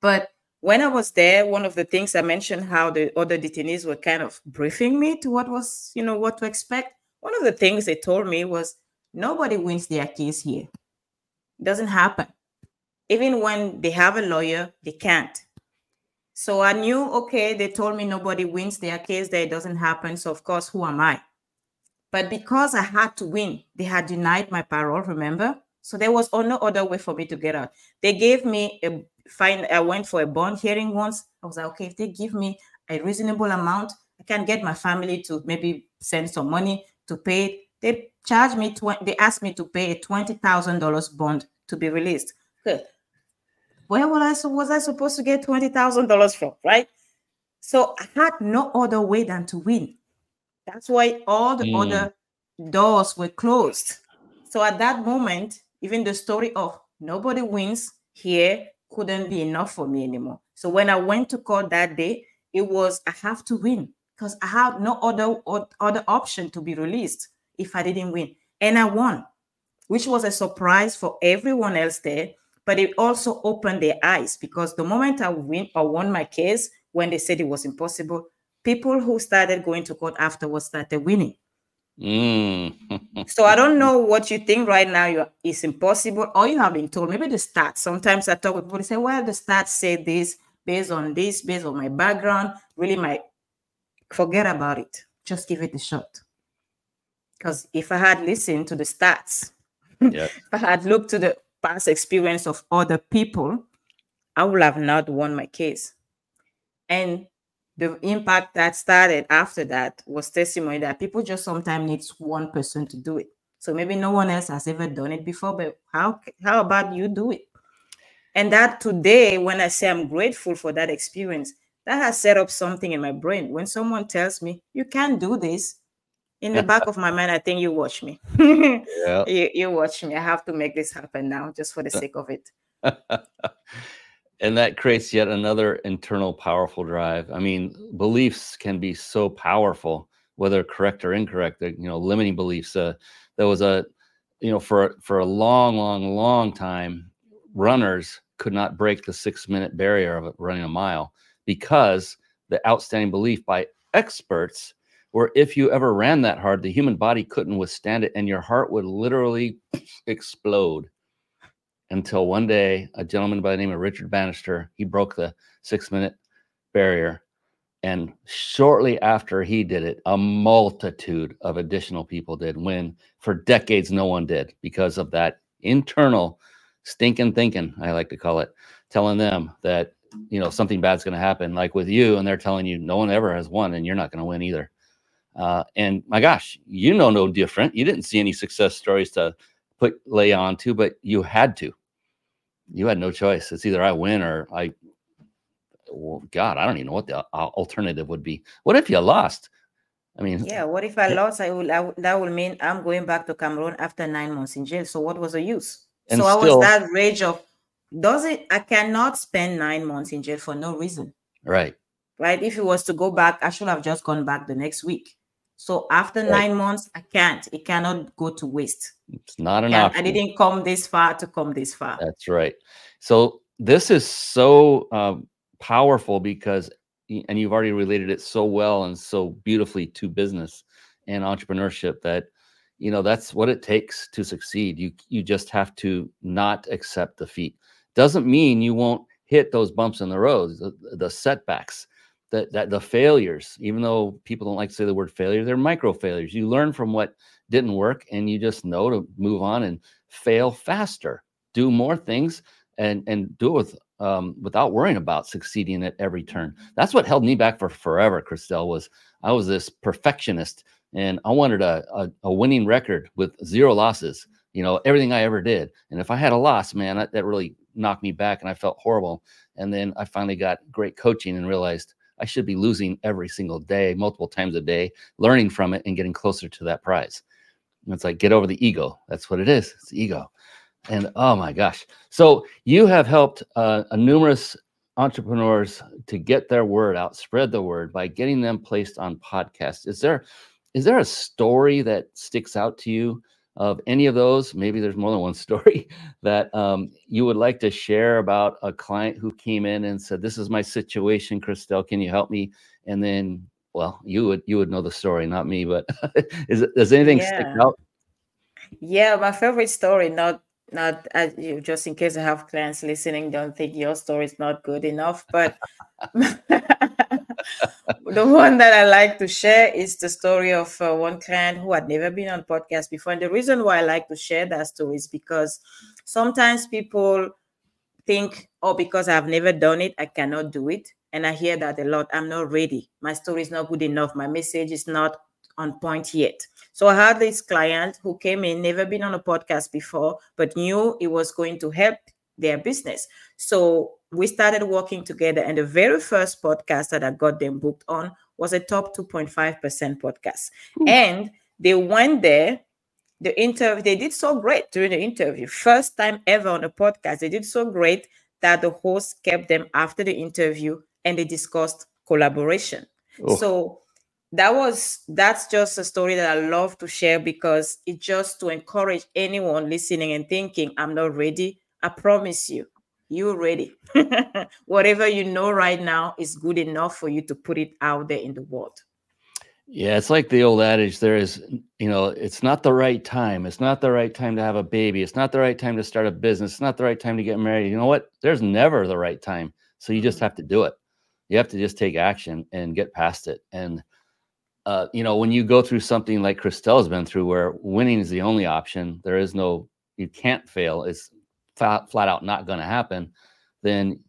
but when I was there, one of the things I mentioned how the other detainees were kind of briefing me to what was, you know, what to expect. One of the things they told me was nobody wins their case here. It doesn't happen. Even when they have a lawyer, they can't. So I knew, okay, they told me nobody wins their case, that it doesn't happen. So of course, who am I? But because I had to win, they had denied my parole, remember? So there was no other way for me to get out. They gave me a fine. I went for a bond hearing once. I was like, okay, if they give me a reasonable amount, I can get my family to maybe send some money to pay. They charged me twenty. They asked me to pay a twenty thousand dollars bond to be released. Good. Where was I, was I supposed to get twenty thousand dollars from? Right. So I had no other way than to win. That's why all the mm. other doors were closed. So at that moment, even the story of nobody wins here couldn't be enough for me anymore. So when I went to court that day, it was I have to win because I had no other other option to be released if I didn't win, and I won, which was a surprise for everyone else there. But it also opened their eyes because the moment I win or won my case, when they said it was impossible, people who started going to court afterwards started winning. Mm. so I don't know what you think right now you, is impossible or you have been told. Maybe the stats. Sometimes I talk with people, they say, well, the stats say this, based on this, based on my background, really my forget about it. Just give it a shot. Because if I had listened to the stats, Yes. if I had looked to the past experience of other people, I would have not won my case. And the impact that started after that was testimony that people just sometimes needs one person to do it. So maybe no one else has ever done it before, but how how about you do it? And that today, when I say I'm grateful for that experience, that has set up something in my brain. When someone tells me you can't do this, in the back of my mind, I think you watch me. Yeah. you, you watch me. I have to make this happen now, just for the sake of it. and that creates yet another internal powerful drive. I mean, beliefs can be so powerful, whether correct or incorrect. You know, limiting beliefs. Uh, there was a, you know, for for a long, long, long time, runners could not break the six minute barrier of running a mile because the outstanding belief by experts were if you ever ran that hard, the human body couldn't withstand it, and your heart would literally explode until one day a gentleman by the name of Richard Bannister he broke the six minute barrier and shortly after he did it a multitude of additional people did when for decades no one did because of that internal stinking thinking I like to call it telling them that you know something bad's going to happen like with you and they're telling you no one ever has won and you're not going to win either. Uh, and my gosh you know no different. You didn't see any success stories to put lay on to but you had to you had no choice. It's either I win or I. Well, God, I don't even know what the uh, alternative would be. What if you lost? I mean, Yeah. What if I eh lost? I will. I will that will mean I'm going back to Cameroon after nine months in jail. So what was the use? So I was that rage of, does it? I cannot spend nine months in jail for no reason. right. right? If it was to go back, I should have just gone back the next week. So after Right. nine months, I can't. It cannot go to waste. It's not option. I didn't come this far to come this far. That's right. So this is so um, powerful because, and you've already related it so well and so beautifully to business and entrepreneurship that, you know, that's what it takes to succeed. You you just have to not accept defeat. Doesn't mean you won't hit those bumps in the road, the, the setbacks, that that the failures. Even though people don't like to say the word failure, they're micro failures. You learn from what didn't work, and you just know to move on and fail faster, do more things, and and do it with um, without worrying about succeeding at every turn. That's what held me back for forever. Christelle was I was this perfectionist, and I wanted a, a a winning record with zero losses. You know everything I ever did, and if I had a loss, man, that, that really knocked me back, and I felt horrible. And then I finally got great coaching and realized I should be losing every single day, multiple times a day, learning from it and getting closer to that prize. And it's like get over the ego. That's what it is. It's ego. And oh my gosh. So you have helped uh, a numerous entrepreneurs to get their word out, spread the word by getting them placed on podcasts. Is there is there a story that sticks out to you of any of those? Maybe there's more than one story that um, you would like to share about a client who came in and said, "This is my situation, Christelle. Can you help me?" And then, well, you would you would know the story, not me. But is it, does anything stick out? Yeah, my favorite story, not not as you just in case I have clients listening, don't think your story is not good enough. But the one that I like to share is the story of uh, one client who had never been on podcast before. And the reason why I like to share that story is because sometimes people think, oh, because I've never done it, I cannot do it. And I hear that a lot. I'm not ready. My story is not good enough. My message is not on point yet. So I had this client who came in, never been on a podcast before, but knew it was going to help their business. So we started working together. And the very first podcast that I got them booked on was a top 2.5% podcast. Ooh. And they went there. The interview, they did so great during the interview. First time ever on a podcast. They did so great that the host kept them after the interview and they discussed collaboration. Oh. So that was that's just a story that I love to share because it's just to encourage anyone listening and thinking, I'm not ready. I promise you, you're ready. Whatever you know right now is good enough for you to put it out there in the world. Yeah, it's like the old adage there is, you know, it's not the right time. It's not the right time to have a baby. It's not the right time to start a business. It's not the right time to get married. You know what? There's never the right time. So you just have to do it. You have to just take action and get past it. And uh, you know, when you go through something like Christelle's been through, where winning is the only option, there is no, you can't fail. It's flat, flat out not going to happen. Then,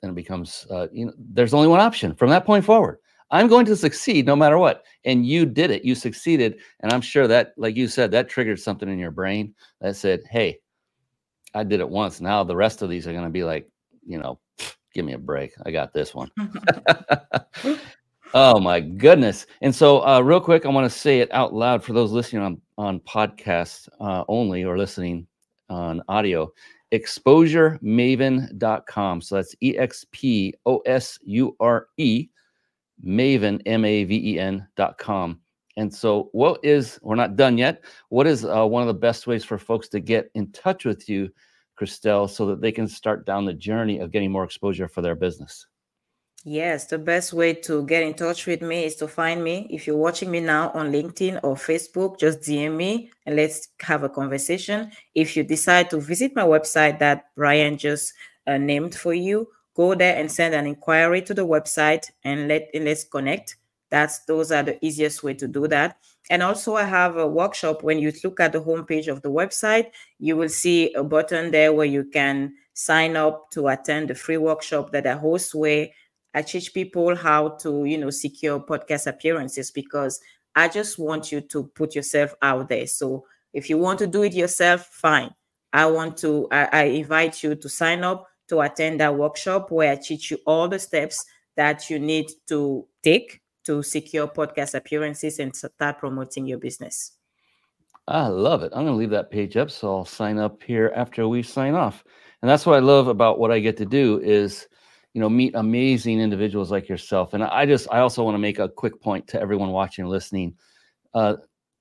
then it becomes, uh, you know, there's only one option from that point forward. I'm going to succeed no matter what. And you did it. You succeeded. And I'm sure that, like you said, that triggered something in your brain that said, Hey, I did it once. Now the rest of these are going to be like, you know, give me a break. I got this one. oh my goodness. And so, uh, real quick, I want to say it out loud for those listening on, on podcasts uh, only or listening on audio exposuremaven.com. So that's E X P O S U R E maven, M A V E N.com. And so, what is, we're not done yet. What is uh, one of the best ways for folks to get in touch with you, Christelle, so that they can start down the journey of getting more exposure for their business? Yes, the best way to get in touch with me is to find me. If you're watching me now on LinkedIn or Facebook, just DM me and let's have a conversation. If you decide to visit my website that Brian just uh, named for you, go there and send an inquiry to the website and let and let's connect. That's those are the easiest way to do that. And also, I have a workshop. When you look at the homepage of the website, you will see a button there where you can sign up to attend the free workshop that I host where I teach people how to, you know, secure podcast appearances because I just want you to put yourself out there. So if you want to do it yourself, fine. I want to, I, I invite you to sign up to attend that workshop where I teach you all the steps that you need to take to secure podcast appearances and start promoting your business. I love it. I'm going to leave that page up so I'll sign up here after we sign off. And that's what I love about what I get to do is you know meet amazing individuals like yourself. And i just i also want to make a quick point to everyone watching and listening. Uh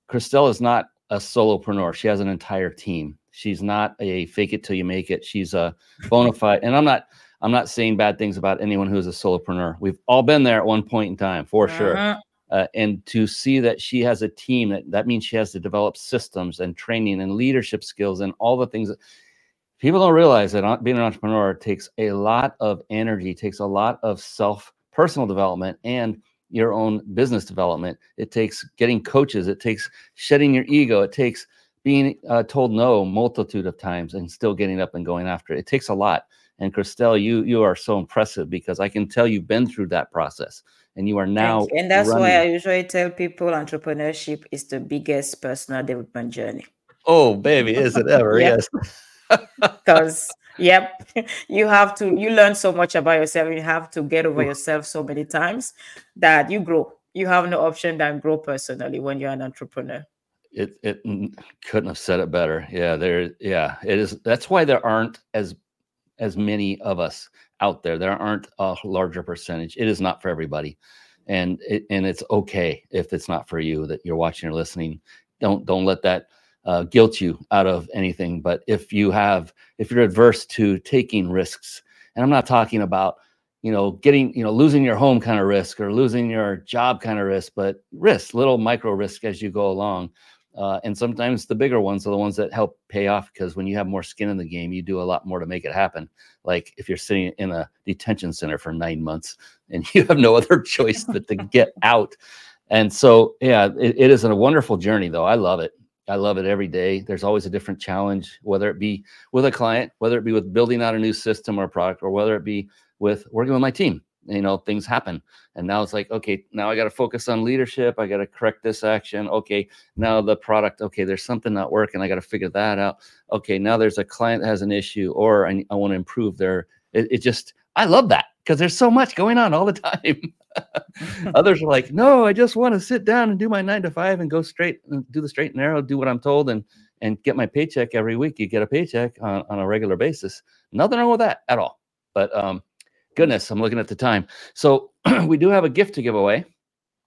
christelle is not a solopreneur. She has an entire team. She's not a fake it till you make it. She's a bona fide and i'm not i'm not saying bad things about anyone who's a solopreneur. We've all been there at one point in time for uh-huh. sure uh, and to see that she has a team that, that means she has to develop systems and training and leadership skills and all the things that people don't realize that being an entrepreneur takes a lot of energy, takes a lot of self personal development and your own business development. It takes getting coaches, it takes shedding your ego, it takes being uh, told no multitude of times and still getting up and going after it. It takes a lot. And Christelle, you you are so impressive because I can tell you've been through that process and you are now. And that's running. why I usually tell people entrepreneurship is the biggest personal development journey. Oh, baby, is it ever? yes because yep you have to you learn so much about yourself you have to get over yourself so many times that you grow you have no option than grow personally when you're an entrepreneur. It it couldn't have said it better. Yeah there yeah it is that's why there aren't as as many of us out there. There aren't a larger percentage. It is not for everybody. And it, and it's okay if it's not for you that you're watching or listening. Don't don't let that uh, guilt you out of anything. But if you have, if you're adverse to taking risks, and I'm not talking about, you know, getting, you know, losing your home kind of risk or losing your job kind of risk, but risk, little micro risk as you go along. Uh, and sometimes the bigger ones are the ones that help pay off because when you have more skin in the game, you do a lot more to make it happen. Like if you're sitting in a detention center for nine months and you have no other choice but to get out. And so, yeah, it, it is a wonderful journey, though. I love it. I love it every day. There's always a different challenge, whether it be with a client, whether it be with building out a new system or product, or whether it be with working with my team. You know, things happen. And now it's like, okay, now I got to focus on leadership. I got to correct this action. Okay, now the product, okay, there's something not working. I got to figure that out. Okay, now there's a client that has an issue, or I, I want to improve their, it, it just, I love that because there's so much going on all the time. Others are like, no, I just want to sit down and do my nine to five and go straight and do the straight and narrow, do what I'm told, and and get my paycheck every week. You get a paycheck on, on a regular basis. Nothing wrong with that at all. But um, goodness, I'm looking at the time. So we do have a gift to give away,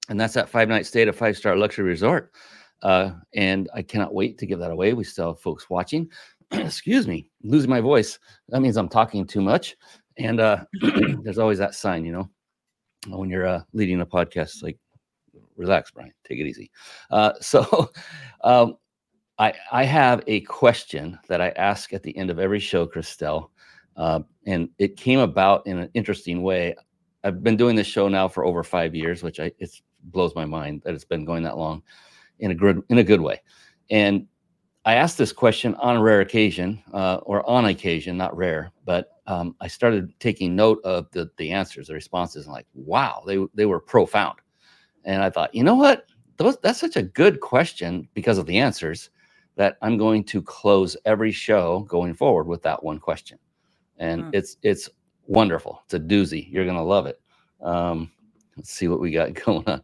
and that's that five night stay at a five star luxury resort. Uh, and I cannot wait to give that away. We still have folks watching. Excuse me, losing my voice. That means I'm talking too much. And uh, there's always that sign, you know when you're uh, leading a podcast, like relax, Brian, take it easy. Uh, so, um, I I have a question that I ask at the end of every show, Christelle, Uh, and it came about in an interesting way. I've been doing this show now for over five years, which I it blows my mind that it's been going that long, in a good in a good way. And I asked this question on a rare occasion, uh, or on occasion, not rare, but um, I started taking note of the the answers, the responses, and like, wow, they they were profound. And I thought, you know what, Those, that's such a good question because of the answers that I'm going to close every show going forward with that one question. And mm. it's it's wonderful. It's a doozy. You're gonna love it. Um, let's see what we got going on.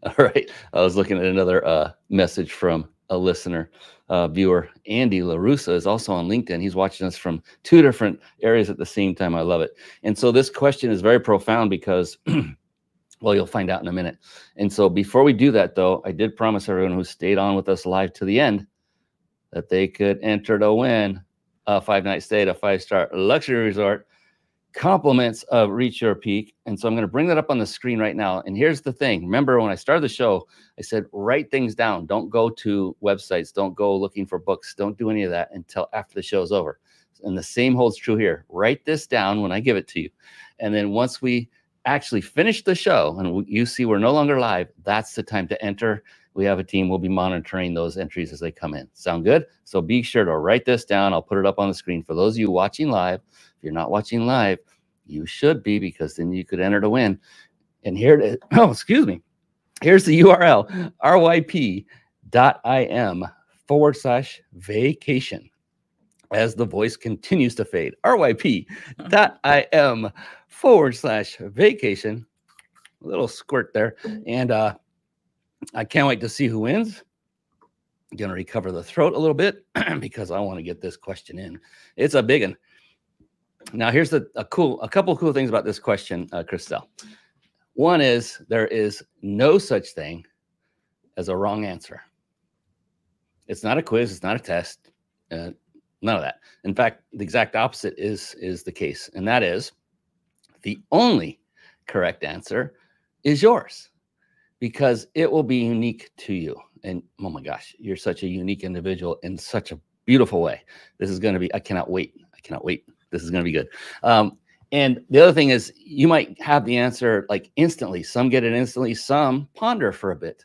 All right. I was looking at another uh, message from a listener, uh, viewer. Andy LaRussa is also on LinkedIn. He's watching us from two different areas at the same time. I love it. And so this question is very profound because, well, you'll find out in a minute. And so before we do that, though, I did promise everyone who stayed on with us live to the end that they could enter to win a five night stay at a five star luxury resort compliments of Reach Your Peak. And so I'm going to bring that up on the screen right now. And here's the thing remember, when I started the show, I said, write things down. Don't go to websites, don't go looking for books, don't do any of that until after the show's over. And the same holds true here. Write this down when I give it to you. And then once we actually finish the show and you see we're no longer live, that's the time to enter. We have a team. We'll be monitoring those entries as they come in. Sound good? So be sure to write this down. I'll put it up on the screen for those of you watching live. If you're not watching live, you should be because then you could enter to win. And here it is. Oh, excuse me. Here's the URL ryp.im forward slash vacation as the voice continues to fade. ryp.im forward slash vacation. A little squirt there. And uh, I can't wait to see who wins. To recover the throat a little bit because I want to get this question in. It's a big one. Now, here's the, a cool, a couple cool things about this question, uh, Christelle. One is there is no such thing as a wrong answer. It's not a quiz. It's not a test. Uh, none of that. In fact, the exact opposite is is the case, and that is the only correct answer is yours because it will be unique to you. And oh my gosh, you're such a unique individual in such a beautiful way. This is going to be. I cannot wait. I cannot wait this is going to be good. Um, and the other thing is, you might have the answer like instantly. Some get it instantly, some ponder for a bit.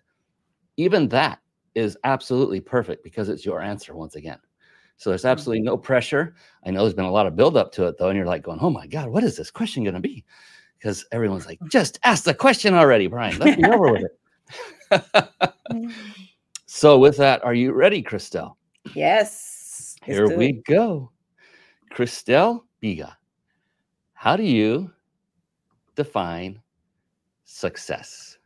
Even that is absolutely perfect because it's your answer once again. So there's absolutely no pressure. I know there's been a lot of build up to it though, and you're like going, "Oh my God, what is this question going to be?" Because everyone's like, "Just ask the question already, Brian. Let's be over with it." so with that, are you ready, Christelle? Yes. Here we go. Christelle Biiga, how do you define success?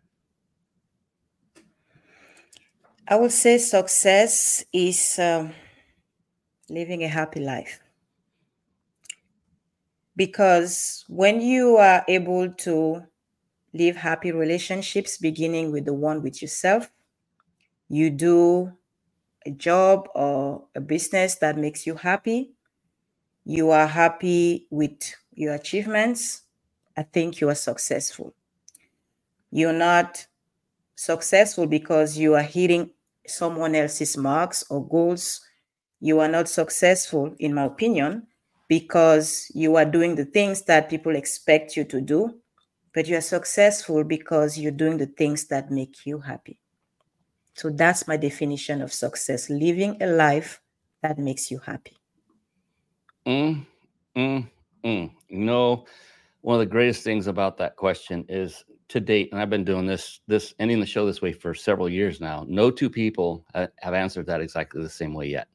I would say success is um, living a happy life. Because when you are able to live happy relationships, beginning with the one with yourself, you do a job or a business that makes you happy, you are happy with your achievements, I think you are successful. You're not successful because you are hitting someone else's marks or goals. You are not successful, in my opinion, because you are doing the things that people expect you to do, but you are successful because you're doing the things that make you happy. So that's my definition of success living a life that makes you happy. Mm, mm, mm. You know, one of the greatest things about that question is to date, and I've been doing this, this ending the show this way for several years now. No two people have answered that exactly the same way yet.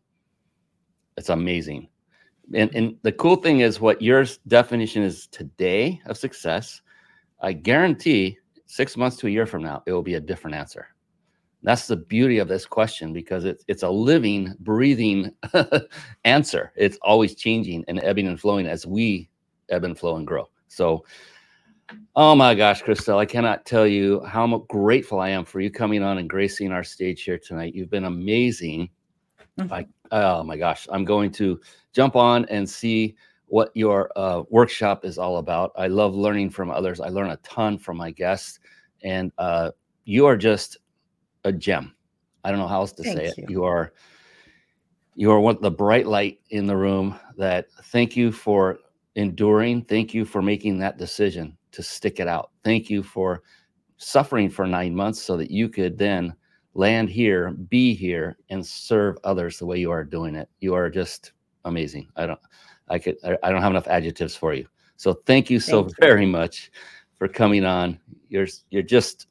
It's amazing. And, and the cool thing is what your definition is today of success. I guarantee six months to a year from now, it will be a different answer. That's the beauty of this question because it's it's a living, breathing answer. It's always changing and ebbing and flowing as we ebb and flow and grow. So, oh my gosh, Christelle, I cannot tell you how grateful I am for you coming on and gracing our stage here tonight. You've been amazing. Mm-hmm. I, oh my gosh, I'm going to jump on and see what your uh, workshop is all about. I love learning from others. I learn a ton from my guests, and uh, you are just a gem. I don't know how else to Thank say it. You. Are you are one the bright light in the room that thank you for enduring. Thank you for making that decision to stick it out. Thank you for suffering for nine months so that you could then land here be here and serve others the way you are doing it. You are just amazing. I don't i could i don't have enough adjectives for you. So thank you so thank very you. much for coming on. You're you're just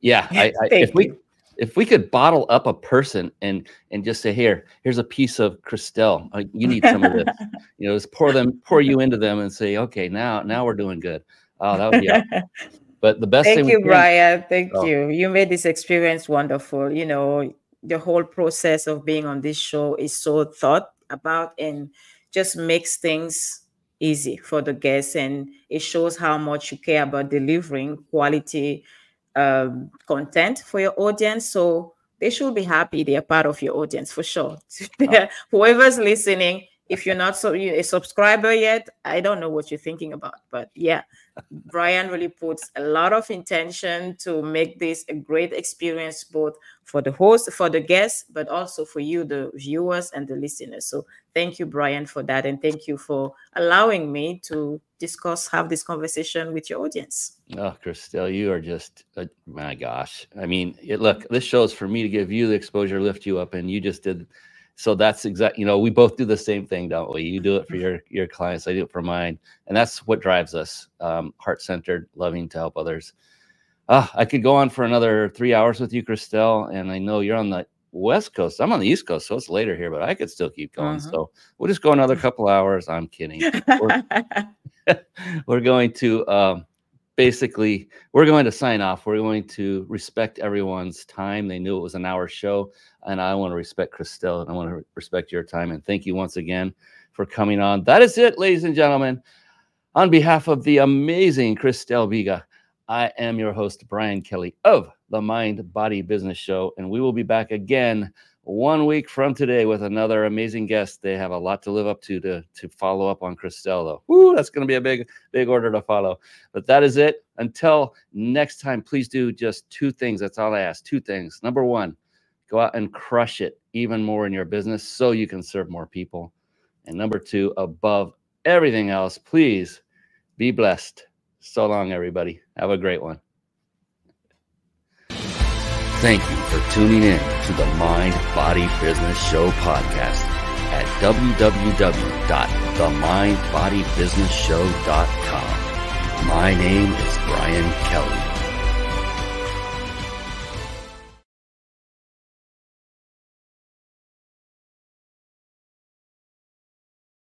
yeah I, I if we if we could bottle up a person and and just say here here's a piece of Christelle uh, you need some of this. You know just pour them pour you into them and say okay now now we're doing good. Oh that would be but the best thing thank you brian. Thank oh. you. You made this experience wonderful. You know the whole process of being on this show is so thought about and just makes things easy for the guests and it shows how much you care about delivering quality um, content for your audience. So they should be happy they are part of your audience for sure. Oh. Whoever's listening, if you're not so a subscriber yet, I don't know what you're thinking about, but yeah, Brian really puts a lot of intention to make this a great experience both for the host, for the guests, but also for you, the viewers and the listeners. So thank you, Brian, for that, and thank you for allowing me to discuss, have this conversation with your audience. Oh, Christelle, you are just uh, my gosh. I mean, it, look, this show is for me to give you the exposure, lift you up, and you just did so that's exact you know we both do the same thing don't we? You do it for your your clients i do it for mine and that's what drives us um, heart-centered loving to help others. Uh, i could go on for another three hours with you christelle and i know you're on the west coast. I'm on the east coast so it's later here but i could still keep going. Uh-huh. so we'll just go another couple hours. I'm kidding. We're, we're going to um, basically we're going to sign off. We're going to respect everyone's time. They knew it was an hour show and i want to respect christelle and i want to respect your time and thank you once again for coming on. That is it ladies and gentlemen. On behalf of the amazing christelle biiga i am your host brian kelly of the mind body business show and we will be back again one week from today with another amazing guest. They have a lot to live up to to, to follow up on Christelle, though. Woo, that's going to be a big, big order to follow. But that is it. Until next time, please do just two things. That's all I ask. Two things. Number one, go out and crush it even more in your business so you can serve more people. And number two, above everything else, please be blessed. So long, everybody. Have a great one. Thank you for tuning in to the Mind Body Business Show podcast at www.themindbodybusinessshow.com. My name is Brian Kelly.